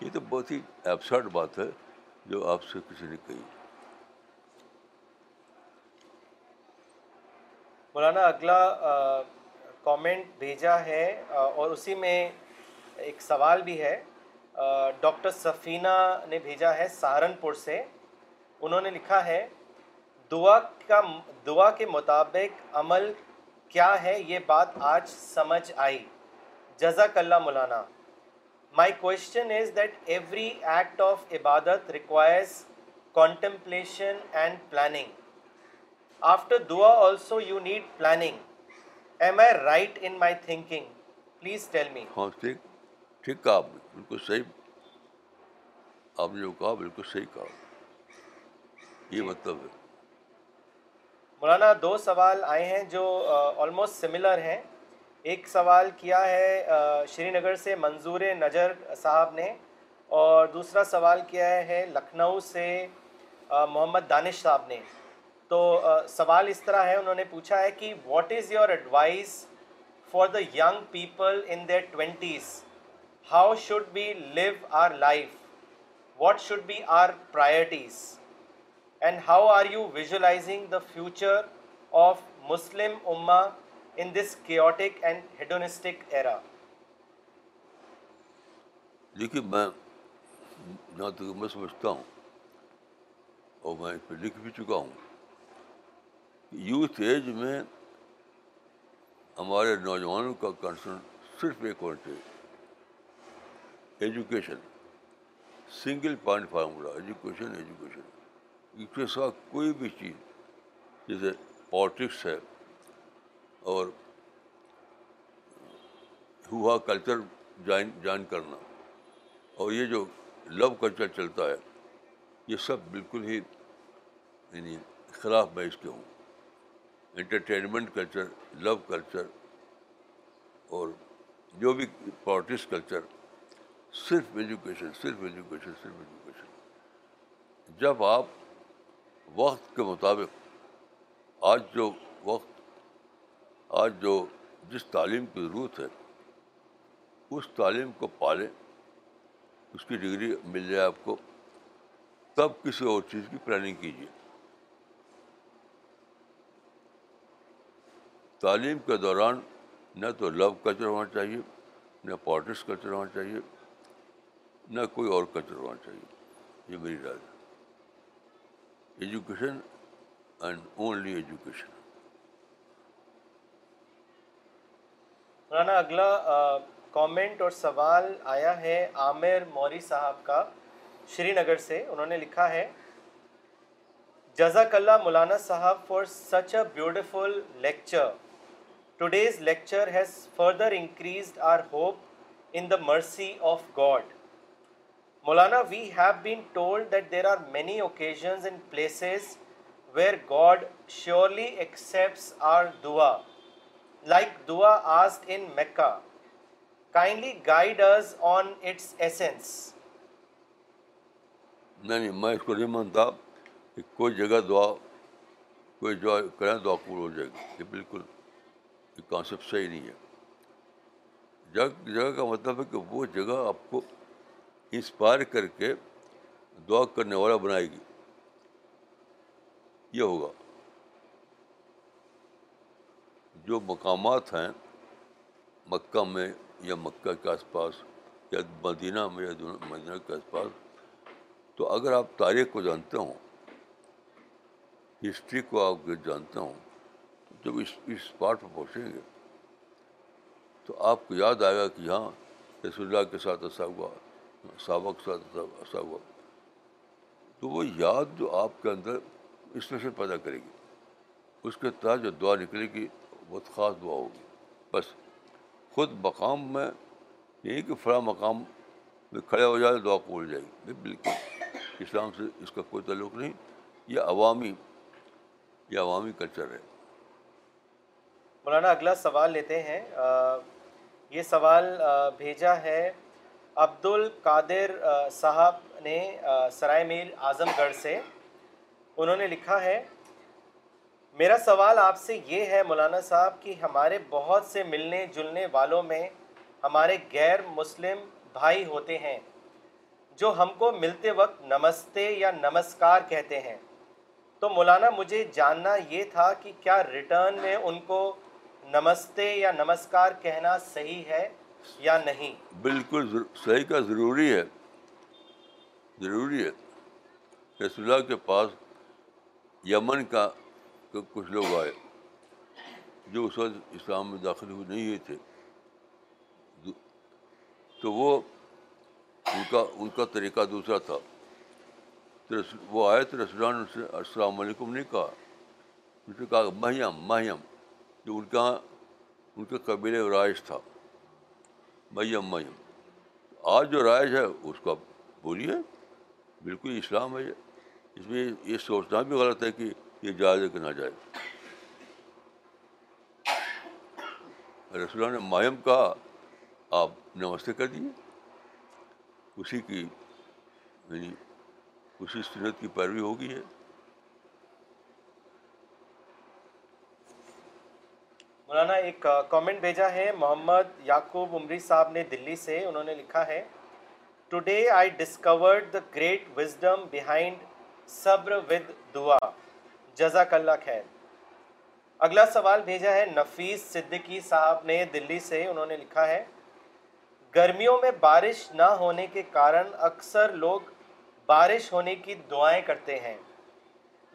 یہ تو بہت ہی ایبسرڈ بات ہے جو آپ سے کسی نے کہی۔ مولانا، اگلا کامنٹ بھیجا ہے اور اسی میں ایک سوال بھی ہے۔ ڈاکٹر سفینہ نے بھیجا ہے سہارنپور سے۔ انہوں نے لکھا ہے، دعا کا، دعا کے مطابق عمل کیا ہے؟ یہ بات آج سمجھ آئی۔ جزاک اللہ مولانا۔ My question is that every act of عبادت requires contemplation and planning after دعا also you need planning am I right in my thinking please tell me ہاں ٹھیک ٹھیک کہا آپ نے بالکل صحیح۔ آپ نے جو کہا بالکل صحیح کہا۔ یہ مطلب ہے۔ مولانا دو سوال آئے ہیں جو آلموسٹ سملر ہیں۔ ایک سوال کیا ہے شری نگر سے منظور نجر صاحب نے، اور دوسرا سوال کیا ہے، لکھنؤ سے محمد دانش صاحب نے۔ تو سوال اس طرح ہے، انہوں نے پوچھا ہے کہ what is your advice for the young people in their twenties how should we live our life what should be our priorities and how are you visualizing the future of Muslim ummah in this chaotic and hedonistic era دیکھیے، میں جہاں تک میں سمجھتا ہوں اور میں اس پہ لکھ بھی چکا ہوں یوتھ ایج میں ہمارے نوجوانوں کا کنسرن صرف ایک ہونا چاہیے education single point formula education education اس کے ساتھ کوئی بھی چیز، جیسے پالیٹکس ہے اور ہوا کلچر جوائن جوائن کرنا۔ اور یہ جو لو کلچر چلتا ہے، یہ سب بالکل ہی یعنی خلاف میں اس کے ہوں۔ انٹرٹینمنٹ کلچر لو کلچر اور جو بھی پالیٹکس کلچر صرف ایجوکیشن صرف ایجوکیشن صرف ایجوکیشن جب آپ وقت کے مطابق، آج جو وقت آج جو جس تعلیم کی ضرورت ہے، اس تعلیم کو پالیں، اس کی ڈگری مل جائے آپ کو، تب کسی اور چیز کی پلاننگ کیجیے۔ تعلیم کے دوران نہ تو لو کلچر ہونا چاہیے، نہ پالیٹکس کلچر ہونا چاہیے، نہ کوئی اور کلچر ہونا چاہیے۔ یہ میری رائے ہے۔ ایجوکیشن اینڈ اونلی ایجوکیشن مولانا، اگلا کامنٹ اور سوال آیا ہے عامر موری صاحب کا، شری نگر سے، انہوں نے لکھا ہے جزاک اللہ مولانا صاحب for such a beautiful lecture today's lecture has further increased our hope in the mercy of God Maulana we have been told that there are many occasions and places where God surely accepts our دعا like dua asked in Mecca. Kindly guide us on its essence. نہیں نہیں میں اس کو نہیں مانتا کہ کوئی جگہ دعا، کوئی دعا کریں دعا قبول ہو جائے گی یہ بالکل یہ کانسیپٹ صحیح نہیں ہے جگہ جگہ کا مطلب ہے کہ وہ جگہ آپ کو انسپائر کر کے دعا کرنے والا بنائے گی یہ ہوگا جو مقامات ہیں، مکہ میں یا مکہ کے آس پاس یا مدینہ میں یا مدینہ کے آس پاس، تو اگر آپ تاریخ کو جانتے ہوں، ہسٹری کو آپ جانتے ہوں، جب اس اس اسپاٹ پہ پہنچیں گے، تو آپ کو یاد آئے گا کہ یہاں رسول اللہ کے ساتھ ایسا ہوا، صحابہ کے ساتھ ایسا ہوا۔ تو وہ یاد جو آپ کے اندر اسپیشل پیدا کرے گی۔ اس کے تحت جو دعا نکلے گی بہت خاص دعا ہوگی۔ بس، خود مقام میں یہی کہ فلاں مقام میں کھڑے ہو جائے دعا قبول جائے۔ گی بالکل۔ اسلام سے اس کا کوئی تعلق نہیں، یہ عوامی یہ عوامی کلچر ہے۔ مولانا، اگلا سوال لیتے ہیں۔ یہ سوال بھیجا ہے۔ عبد القادر صاحب نے سرائے میل اعظم گڑھ سے، انہوں نے لکھا ہے میرا سوال آپ سے یہ ہے مولانا صاحب کہ ہمارے بہت سے ملنے جلنے والوں میں ہمارے غیر مسلم بھائی ہوتے ہیں جو ہم کو ملتے وقت نمستے یا نمسکار کہتے ہیں۔ تو مولانا، مجھے جاننا یہ تھا کہ کیا ریٹرن میں ان کو نمستے یا نمسکار کہنا صحیح ہے یا نہیں؟ بالکل صحیح کا ضروری ہے۔ ضروری ہے۔ رسول اللہ کے پاس یمن کا کے کچھ لوگ آئے جو اس وقت اسلام میں داخل ہوئے نہیں ہوئے تھے۔ تو وہ ان کا ان کا طریقہ دوسرا تھا۔ تو وہ آئے تو رسول نے السلام علیکم نہیں کہا۔ ان سے کہا مہیم مہیم۔ جو ان کا ہاں، ان کے قبیلے رائج تھا۔ میم میم آج جو رائج ہے، اس کو آپ بولیے۔ بالکل اسلام ہے اس میں یہ سوچنا بھی غلط ہے کہ یہ جائز ہے کہ نہ جائے رسول اللہ نے ماہم کہا آپ نمستے کر دیجیے اسی کی یعنی اسی سنت کی پیروی ہوگی ہے۔ مولانا، ایک کامنٹ بھیجا ہے۔ محمد یعقوب عمری صاحب نے دلی سے، انہوں نے لکھا ہے today I discovered the great wisdom behind صبر ود دعا. جزاک اللہ خیر۔ اگلا سوال بھیجا ہے نفیس صدیقی صاحب نے دلی سے، انہوں نے لکھا ہے، گرمیوں میں بارش نہ ہونے کے کارن اکثر لوگ بارش ہونے کی دعائیں کرتے ہیں۔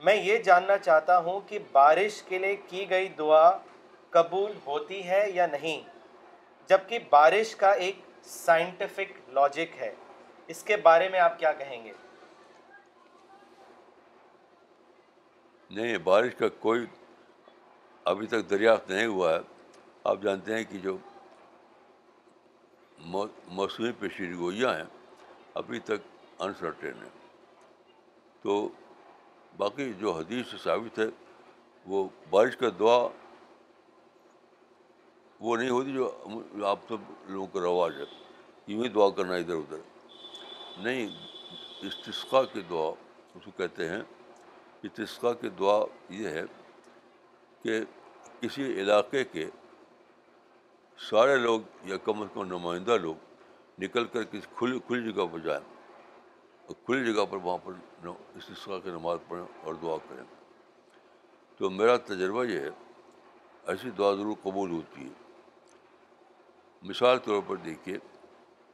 میں یہ جاننا چاہتا ہوں کہ بارش کے لیے کی گئی دعا قبول ہوتی ہے یا نہیں، جبکہ بارش کا ایک سائنٹیفک لاجک ہے۔ اس کے بارے میں آپ کیا کہیں گے؟ نہیں بارش کا کوئی ابھی تک دریافت نہیں ہوا ہے۔ آپ جانتے ہیں کہ جو موسمی پیشین گوئیاں ہیں، ابھی تک انسرٹین ہیں۔ تو باقی جو حدیث سے ثابت ہے، وہ بارش کا دعا وہ نہیں ہوتی جو آپ سب لوگوں کا رواج ہے۔ یوں ہی دعا کرنا ادھر ادھر۔ نہیں استسقا کی دعا، اس کو کہتے ہیں استسقا کی دعا یہ ہے کہ کسی علاقے کے سارے لوگ یا کم از کم نمائندہ لوگ نکل کر کسی کھلی کھلی جگہ پر جائیں اور کھلی جگہ پر وہاں پر نو- استسقا کی نماز پڑھیں اور دعا کریں۔ تو میرا تجربہ یہ ہے، ایسی دعا ضرور قبول ہوتی ہے۔ مثال طور پر دیکھیے،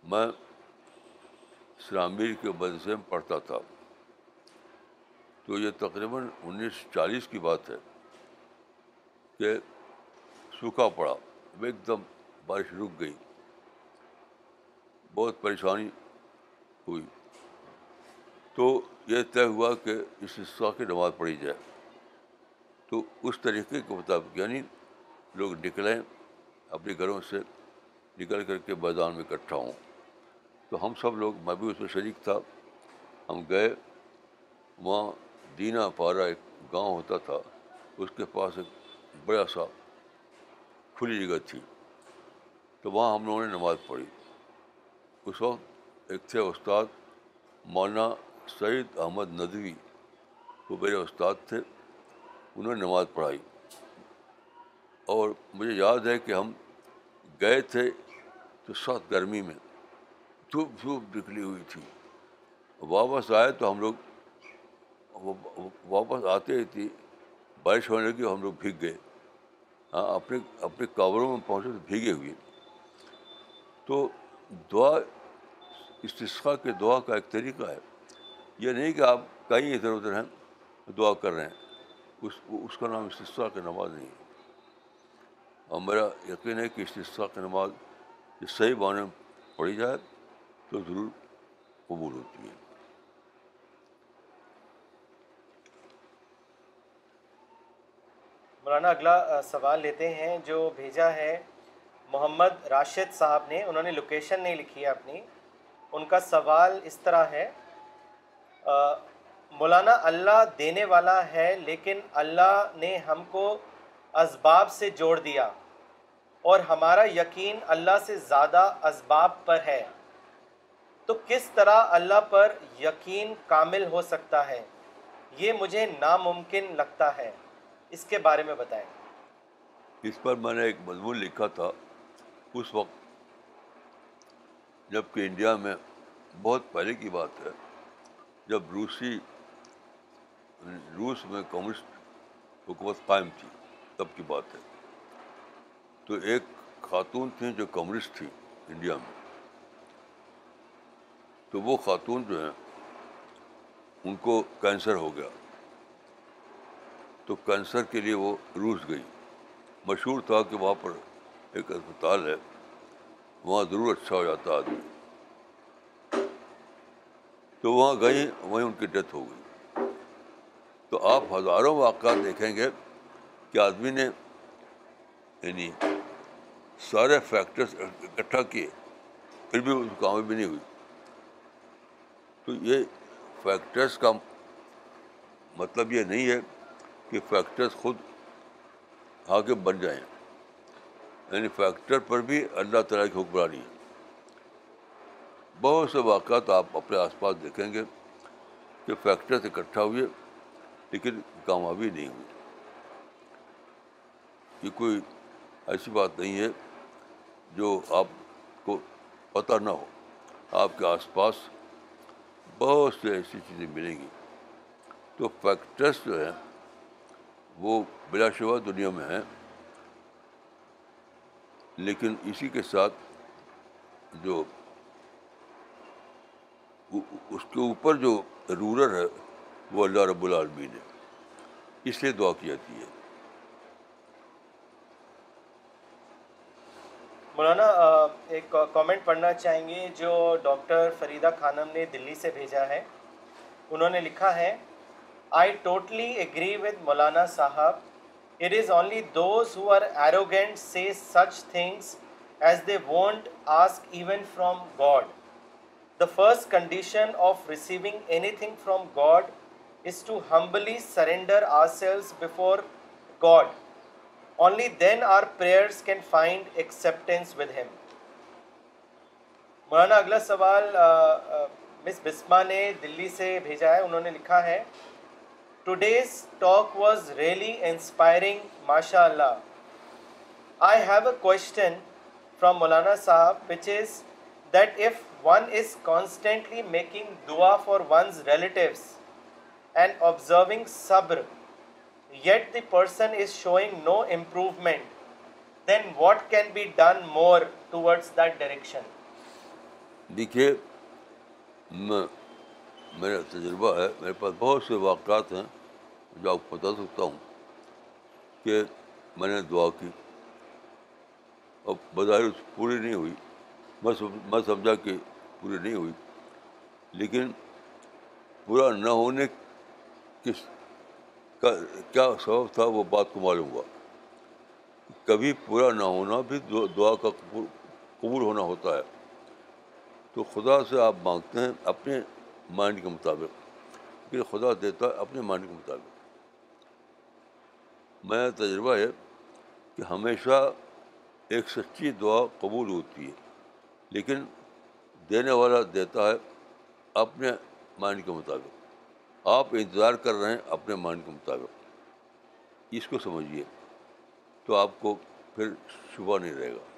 میں اسلامیر کے مدرسے میں پڑھتا تھا۔ تو یہ تقریباً انیس چالیس کی بات ہے کہ سوکھا پڑا ایک دم بارش رک گئی۔ بہت پریشانی ہوئی۔ تو یہ طے ہوا کہ اس حصہ کی نماز پڑھی جائے۔ تو اس طریقے کے مطابق یعنی لوگ نکلیں، اپنے گھروں سے نکل کر کے میدان میں اکٹھا ہوں۔ تو ہم سب لوگ، میں بھی اس میں شریک تھا، ہم گئے۔ وہاں دینا پارا ایک گاؤں ہوتا تھا، اس کے پاس ایک بڑا سا کھلی جگہ تھی، تو وہاں ہم لوگوں نے نماز پڑھی۔ اس وقت ایک تھے استاد مولانا سعید احمد ندوی، وہ میرے استاد تھے، انہوں نے نماز پڑھائی۔ اور مجھے یاد ہے کہ ہم گئے تھے تو سخت گرمی میں، دھوپ دھوپ نکلی ہوئی تھی۔ واپس آئے تو ہم لوگ واپس آتے ہی تھی، بارش ہونے لگی، ہم لوگ بھیگ گئے۔ ہاں اپنے اپنے کابروں میں پہنچے تو بھیگے ہوئے۔ تو دعا استسقا کے دعا کا ایک طریقہ ہے۔ یہ نہیں کہ آپ کہیں ادھر ادھر ہیں، دعا کر رہے ہیں۔ اس اس کا نام استسقا کی نماز نہیں ہے۔ اور میرا یقین ہے کہ استسقا کی نماز صحیح معنی میں پڑھی جائے تو ضرور قبول ہوتی ہے۔ مولانا، اگلا سوال لیتے ہیں، جو بھیجا ہے محمد راشد صاحب نے، انہوں نے لوکیشن نہیں لکھی ہے اپنی، ان کا سوال اس طرح ہے مولانا، اللہ دینے والا ہے، لیکن اللہ نے ہم کو اسباب سے جوڑ دیا، اور ہمارا یقین اللہ سے زیادہ اسباب پر ہے، تو کس طرح اللہ پر یقین کامل ہو سکتا ہے؟ یہ مجھے ناممکن لگتا ہے۔ اس کے بارے میں بتائیں۔ اس پر میں نے ایک مضمون لکھا تھا۔ اس وقت جبکہ انڈیا میں بہت پہلے کی بات ہے، جب روسی، روس میں کمیونسٹ حکومت قائم تھی، تب کی بات ہے۔ تو ایک خاتون تھیں جو کمیونسٹ تھیں انڈیا میں۔ تو وہ خاتون جو ہیں، ان کو کینسر ہو گیا۔ تو کینسر کے لیے وہ روس گئی۔ مشہور تھا کہ وہاں پر ایک اسپتال ہے، وہاں ضرور اچھا ہو جاتا آدمی۔ تو وہاں گئی وہیں ان کی ڈیتھ ہو گئی۔ تو آپ ہزاروں واقعات دیکھیں گے کہ آدمی نے یعنی سارے فیکٹرس اکٹھا کیے، پھر بھی اس کامیابی نہیں ہوئی۔ تو یہ فیکٹرس کا مطلب یہ نہیں ہے کہ فیکٹرس خود آگے بن جائیں۔ یعنی فیکٹر پر بھی اللہ تعالیٰ کی حکمرانی۔ ہے بہت سے واقعات آپ اپنے آس پاس دیکھیں گے کہ فیکٹرس اکٹھا ہوئے لیکن کامیابی نہیں ہوئی۔ یہ کوئی ایسی بات نہیں ہے جو آپ کو پتہ نہ ہو۔ آپ کے آس پاس بہت سے ایسی چیزیں ملیں گی۔ تو فیکٹرس جو ہیں وہ بلا شبہ دنیا میں ہیں لیکن اسی کے ساتھ جو اس کے اوپر جو رورر ہے، وہ اللہ رب العالمین ہے۔ اس لیے دعا کی جاتی ہے۔ مولانا ایک کامنٹ پڑھنا چاہیں گے جو ڈاکٹر فریدہ خانم نے دلی سے بھیجا ہے۔ انہوں نے لکھا ہے آئی ٹوٹلی اگری ود مولانا صاحب it is only those who are arrogant say such things as they won't ask even from God the first condition of receiving anything from God is to humbly surrender ourselves before God only then our prayers can find acceptance with him مولانا اگلا سوال مس بسما نے دلی سے بھیجا ہے انہوں نے لکھا ہے today's talk was really inspiring ماشاء اللہ I have a question from مولانا صاحب which is that if one is constantly making دعا for one's relatives and observing صبر yet the person is showing no improvement then what can be done more towards that direction دیکھیے میرا تجربہ ہے، میرے پاس بہت سے واقعات ہیں جو آپ کو بتا سکتا ہوں کہ میں نے دعا کی۔ اور بظاہر پوری نہیں ہوئی، میں میں سمجھا کہ پوری نہیں ہوئی، لیکن پورا نہ ہونے کس کا، کیا سبب تھا وہ بات کو معلوم ہوا۔ کبھی پورا نہ ہونا بھی دعا کا قبول ہونا ہوتا ہے۔ تو خدا سے آپ مانگتے ہیں، اپنے مائنڈ کے مطابق۔ کہ خدا دیتا ہے اپنے مائنڈ کے مطابق۔ میرا تجربہ ہے کہ ہمیشہ ایک سچی دعا قبول ہوتی ہے، لیکن دینے والا دیتا ہے اپنے مائنڈ کے مطابق۔ آپ انتظار کر رہے ہیں اپنے مائنڈ کے مطابق۔ اس کو سمجھیے تو آپ کو پھر شبہ نہیں رہے گا۔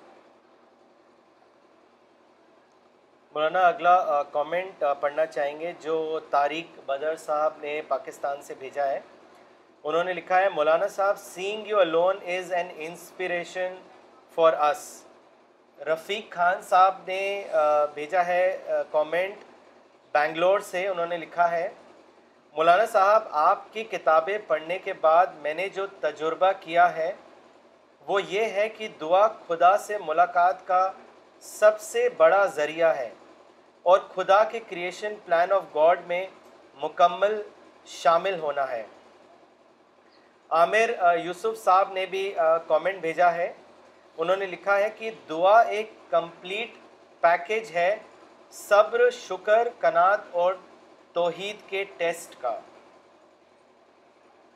مولانا، اگلا کامنٹ پڑھنا چاہیں گے، جو طارق بدر صاحب نے پاکستان سے بھیجا ہے۔ انہوں نے لکھا ہے، مولانا صاحب seeing you alone is an inspiration for us Rafiq Khan صاحب نے بھیجا ہے کامنٹ بنگلور سے، انہوں نے لکھا ہے، مولانا صاحب، آپ کی کتابیں پڑھنے کے بعد میں نے جو تجربہ کیا ہے، وہ یہ ہے کہ دعا خدا سے ملاقات کا سب سے بڑا ذریعہ ہے۔ اور خدا کے کریشن پلان آف گاڈ میں مکمل شامل ہونا ہے۔ عامر یوسف صاحب نے بھی کامنٹ بھیجا ہے۔ انہوں نے لکھا ہے کہ دعا ایک کمپلیٹ پیکج ہے صبر، شکر، کنات اور توحید کے ٹیسٹ کا۔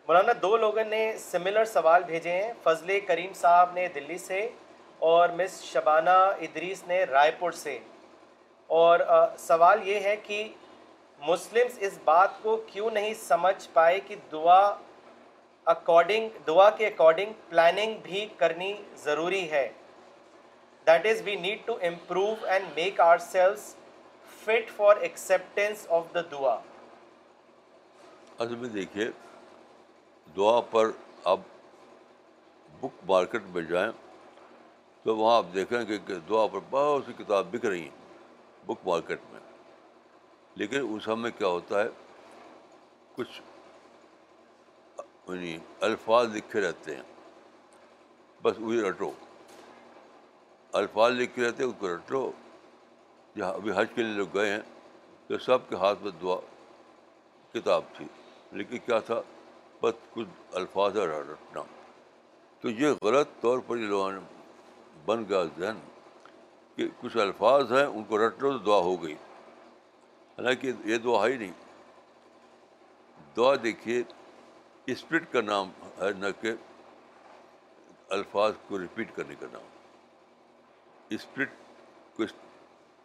مولانا، دو لوگوں نے سملر سوال بھیجے ہیں۔ فضل کریم صاحب نے دلی سے اور مس شبانہ ادریس نے رائے پور سے۔ اور سوال یہ ہے کہ مسلمس اس بات کو کیوں نہیں سمجھ پائے کہ دعا اکارڈنگ دعا کے اکارڈنگ پلاننگ بھی کرنی ضروری ہے۔ That is we need to improve and make ourselves fit for acceptance of the دعا اصل میں دیکھیے، دعا پر آپ بک مارکیٹ میں جائیں تو وہاں آپ دیکھیں گے کہ دعا پر بہت سی کتاب بک رہی ہیں۔ بک مارکیٹ میں۔ لیکن اس میں کیا ہوتا ہے، کچھ یعنی الفاظ لکھے رہتے ہیں۔ بس وہی رٹو۔ الفاظ لکھے رہتے ہیں، اس کو رٹو۔ جہاں ابھی حج کے لیے لوگ گئے ہیں، تو سب کے ہاتھ میں دعا، کتاب تھی۔ لیکن کیا تھا، بس کچھ الفاظ ہے رٹنا۔ تو یہ غلط طور پر یہ لوگوں نے بن گیا ذہن۔ کہ کچھ الفاظ ہیں، ان کو رٹ لو تو دعا ہو گئی۔ حالانکہ یہ دعا ہی نہیں۔ دعا دیکھیے اسپرٹ کا نام ہے نہ کہ الفاظ کو ریپیٹ کرنے کا نام۔ اسپرٹ کو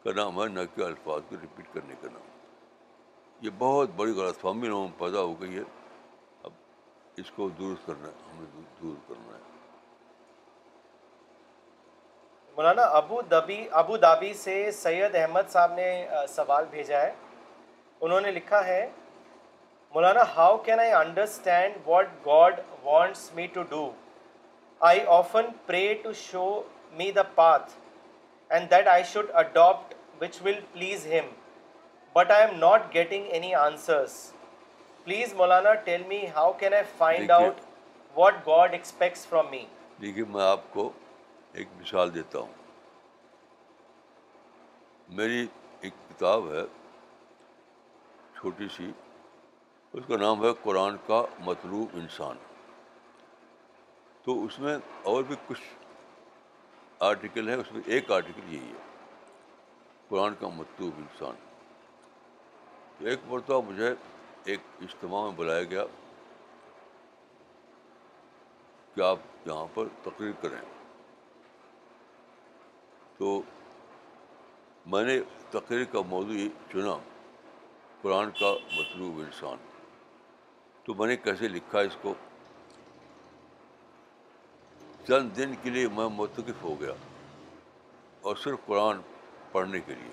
کا نام ہے نہ کہ الفاظ کو ریپیٹ کرنے کا نام۔ یہ بہت بڑی غلط فہمی لوگوں میں پیدا ہو گئی ہے۔ اب اس کو درست کرنا ہے ہمیں دور کرنا ہے۔ مولانا ابو دبی ابو دابی سے سید احمد صاحب نے سوال بھیجا ہے۔ انہوں نے لکھا ہے مولانا how can I understand what God wants me to do? I often pray to show me the path and that I should adopt which will please him but I am not getting any answers please Maulana tell me how can I find out what God expects from me. دیکھیے میں آپ کو ایک مثال دیتا ہوں۔ میری ایک کتاب ہے، چھوٹی سی، اس کا نام ہے قرآن کا مطلوب انسان۔ تو اس میں اور بھی کچھ آرٹیکل ہیں، اس میں ایک آرٹیکل یہی ہے، قرآن کا مطلوب انسان۔ تو ایک مرتبہ مجھے ایک اجتماع میں بلایا گیا، کہ آپ یہاں پر تقریر کریں۔ تو میں نے تقریر کا موضوع چنا، قرآن کا مطلوب انسان۔ تو میں نے کیسے لکھا اس کو؟ چند دن کے لیے میں متقف ہو گیا، اور صرف قرآن پڑھنے کے لیے۔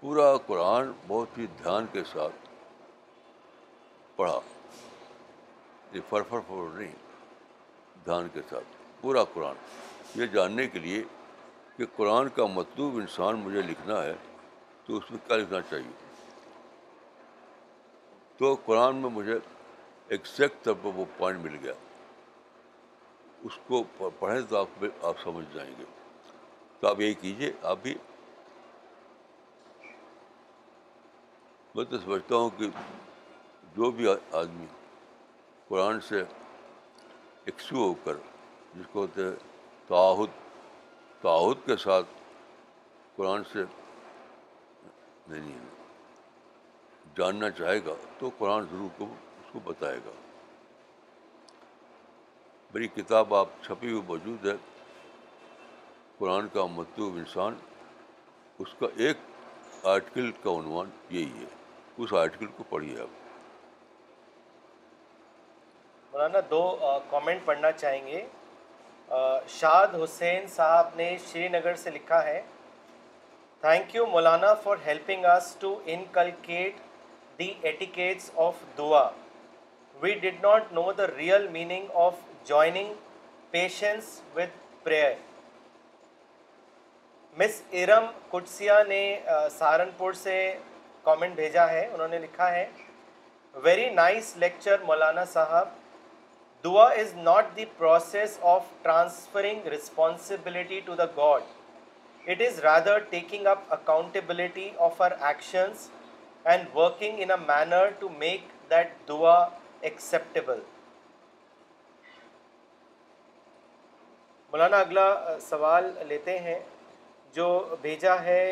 پورا قرآن بہت ہی دھیان کے ساتھ پڑھا۔ یہ فر فر فر نہیں، دھیان کے ساتھ۔ پورا قرآن، یہ جاننے کے لیے کہ قرآن کا مطلوب انسان مجھے لکھنا ہے، تو اس میں کیا لکھنا چاہیے؟ تو قرآن میں مجھے ایکزیکٹ طور پر وہ پوائنٹ مل گیا۔ اس کو پڑھیں تو آپ آپ سمجھ جائیں گے۔ تو آپ یہی کیجیے آپ بھی میں تو سمجھتا ہوں کہ جو بھی آدمی قرآن سے ایکسو ہو کر، جس کو ہوتے ہیں تعہد کے ساتھ قرآن سے نہیں جاننا چاہے گا تو قرآن ضرور کو اس کو بتائے گا۔ میری کتاب آپ چھپی ہوئی موجود ہے۔ قرآن کا مطلوب انسان، اس کا ایک آرٹیکل کا عنوان یہی ہے۔ اس آرٹیکل کو پڑھیے آپ۔ مولانا، دو کامنٹ پڑھنا چاہیں گے۔ شاد حسین صاحب نے شری نگر سے لکھا ہے thank you Maulana for helping us to inculcate the etiquettes of دعا we did not know the real meaning of joining patience with prayer miss Iram کٹسیا نے سہارنپور سے کامنٹ بھیجا ہے، انہوں نے لکھا ہے ویری نائس لیکچر مولانا صاحب. دعا is not the process of transferring responsibility to the God it is rather taking up accountability of our actions and working in a manner to make that دعا ایکسیپٹیبل مولانا اگلا سوال لیتے ہیں جو بھیجا ہے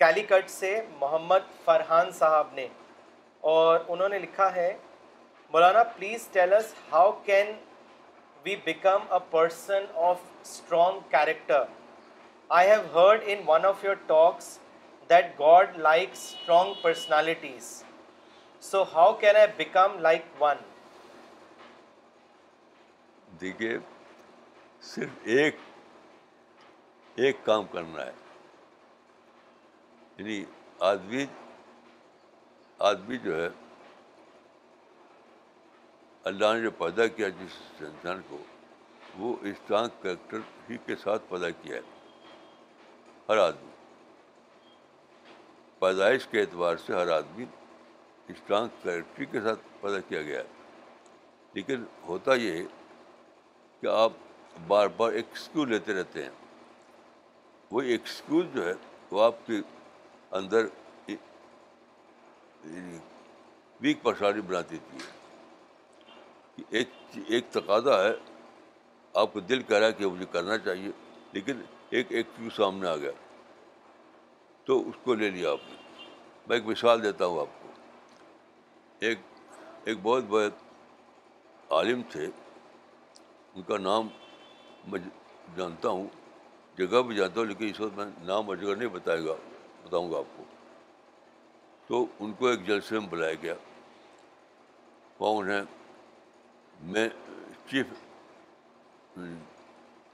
کیلیکٹ سے محمد فرحان صاحب نے اور انہوں نے لکھا ہے مولانا please tell us how can we become a person of strong character I have heard in one of your talks that God like strong personalities So how can I become like one? دیکھیے، صرف ایک ایک کام کرنا ہے۔ یعنی آدمی آدمی جو ہے اللہ نے جو پیدا کیا جس انسان کو وہ اسٹرانگ کریکٹر ہی کے ساتھ پیدا کیا ہے ہر آدمی پیدائش کے اعتبار سے ہر آدمی اسٹرانگ کریکٹر کے ساتھ پیدا کیا گیا ہے لیکن ہوتا یہ ہے کہ آپ بار بار ایکسکیوز لیتے رہتے ہیں وہ ایکسکیوز جو ہے وہ آپ کے اندر ویک پرسنالٹی بنا دیتی ہے ایک ایک تقاضا ہے، آپ کو دل کہہ رہا ہے کہ مجھے کرنا چاہیے، لیکن ایک ایکسکیوز سامنے آ گیا۔ تو اس کو لے لیا آپ نے۔ میں ایک مثال دیتا ہوں آپ کو۔ ایک ایک بہت بہت عالم تھے۔ ان کا نام میں جانتا ہوں، جگہ بھی جانتا ہوں، لیکن اس وقت میں نام اور جگہ نہیں بتائے گا، بتاؤں گا آپ کو۔ تو ان کو ایک جلسے میں بلایا گیا۔ وہاں انہیں میں چیف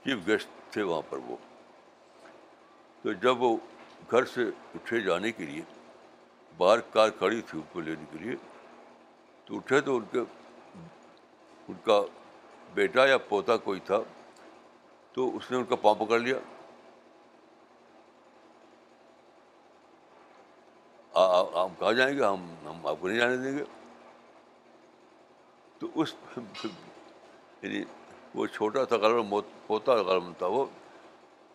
چیف گیسٹ تھے وہاں پر وہ۔ تو جب وہ گھر سے اٹھے جانے کے لیے، باہر کار کھڑی تھی ان کو لینے کے لیے، تو اٹھے تو ان کے، ان کا بیٹا یا پوتا کوئی تھا، تو اس نے ان کا پاؤں پکڑ لیا۔ ہم کہاں جائیں گے؟ ہم ہم آپ کو نہیں جانے دیں گے۔ تو اس یعنی وہ چھوٹا تھا غلط پوتا غلط تھا وہ،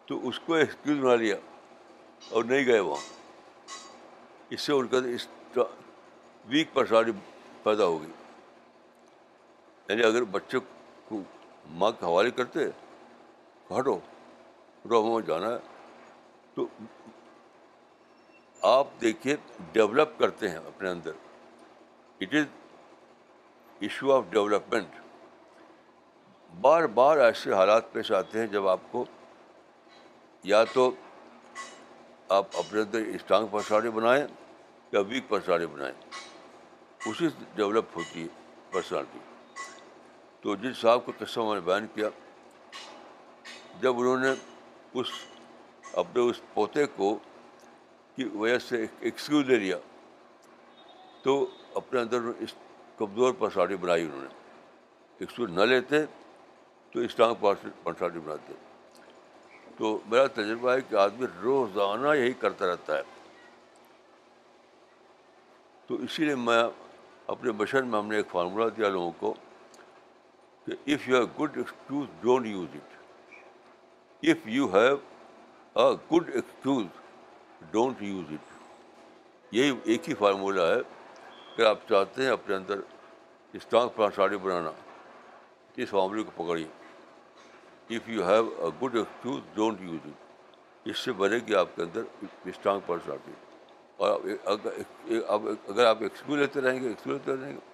تو اس کو ایکسکیوز بنا لیا اور نہیں گئے وہاں۔ اس سے ان کا ویک پرسنالٹی پیدا ہوگی یعنی اگر بچے کو ماں کے حوالے کرتے، ہٹو ہٹو وہاں جانا ہے۔ تو آپ دیکھیے ڈیولپ کرتے ہیں اپنے اندر۔ It is issue of development بار بار ایسے حالات پیش آتے ہیں جب آپ کو یا تو آپ اپنے اندر اسٹرانگ پرسنالٹی بنائیں یا ویک پرسنالٹی بنائیں، اسی سے ڈیولپ ہوتی ہے پرسنالٹی تو جن صاحب کا قصہ میں نے بیان کیا، جب انہوں نے اس اپنے اس پوتے کو کی وجہ سے ایکسکیوز لے لیا تو اپنے اندر اس کمزور پرسنالٹی بنائی انہوں نے۔ ایکسکیوز نہ لیتے تو اسٹرانگ پرسنالٹی بناتے۔ تو میرا تجربہ ہے کہ آدمی روزانہ یہی کرتا رہتا ہے۔ تو اسی لیے میں اپنے مشن میں ہم نے ایک فارمولہ دیا لوگوں کو کہ if you have good excuse don't use it if you have a good excuse don't use it یہی ایک ہی فارمولہ ہے۔ کہ آپ چاہتے ہیں اپنے اندر اسٹرانگ پرسنالٹی بنانا، اس فارمولے کو پکڑیے۔ If you have a good excuse don't use it اس سے بنے گی آپ کے اندر اسٹرانگ پرسنالٹی اور اگر آپ ایکسکیوز لیتے رہیں گے ایکسکیوز لیتے رہیں گے۔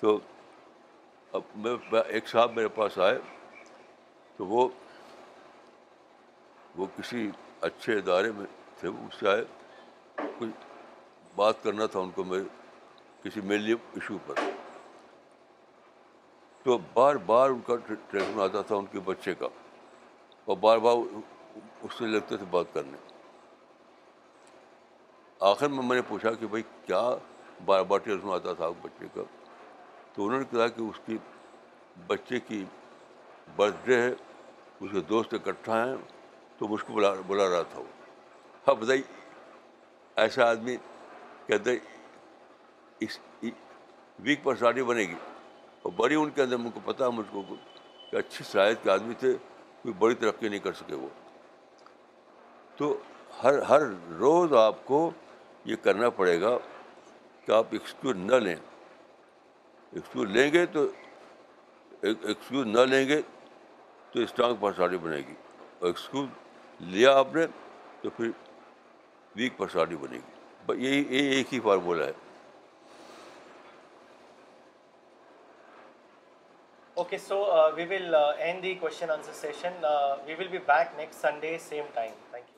تو اب میں ایک صاحب میرے پاس آئے، تو وہ وہ کسی اچھے ادارے میں تھے اس سے آئے۔ کچھ بات کرنا تھا ان کو میرے کسی میلی ایشو پر۔ تو بار بار ان کا ٹریفن آتا تھا ان کے بچے کا۔ اور بار بار اس سے لگتے تھے بات کرنے۔ آخر میں میں نے پوچھا کہ بھائی کیا بار بار ٹیلیفون آتا تھا بچے کا؟ تو انہوں نے کہا کہ اس کی بچے کی برتھ ڈے ہے، اس کے دوست اکٹھا ہیں، تو مجھ کو بلا بلا رہا تھا وہ۔ ہاں بتائیے ایسا آدمی کہتے اس ویک پرسنالٹی بنے گی۔ اور بڑی ان کے اندر مجھ کو پتا، مجھ کو کہ اچھی شاید کے آدمی تھے، کوئی بڑی ترقی نہیں کر سکے وہ۔ تو ہر ہر روز آپ کو یہ کرنا پڑے گا کہ آپ ایکسکیوز نہ لیں۔ ایکسکیوز لیں گے تو ایکسکیوز نہ لیں گے تو اسٹرانگ پرسنالٹی بنے گی۔ اور ایکسکیوز لیا آپ نے تو پھر ویک پرسنالٹی بنے گی۔ یہی ایک ہی فارمولا ہے۔ Okay so we will end the question answer session we will be back next Sunday same time thank you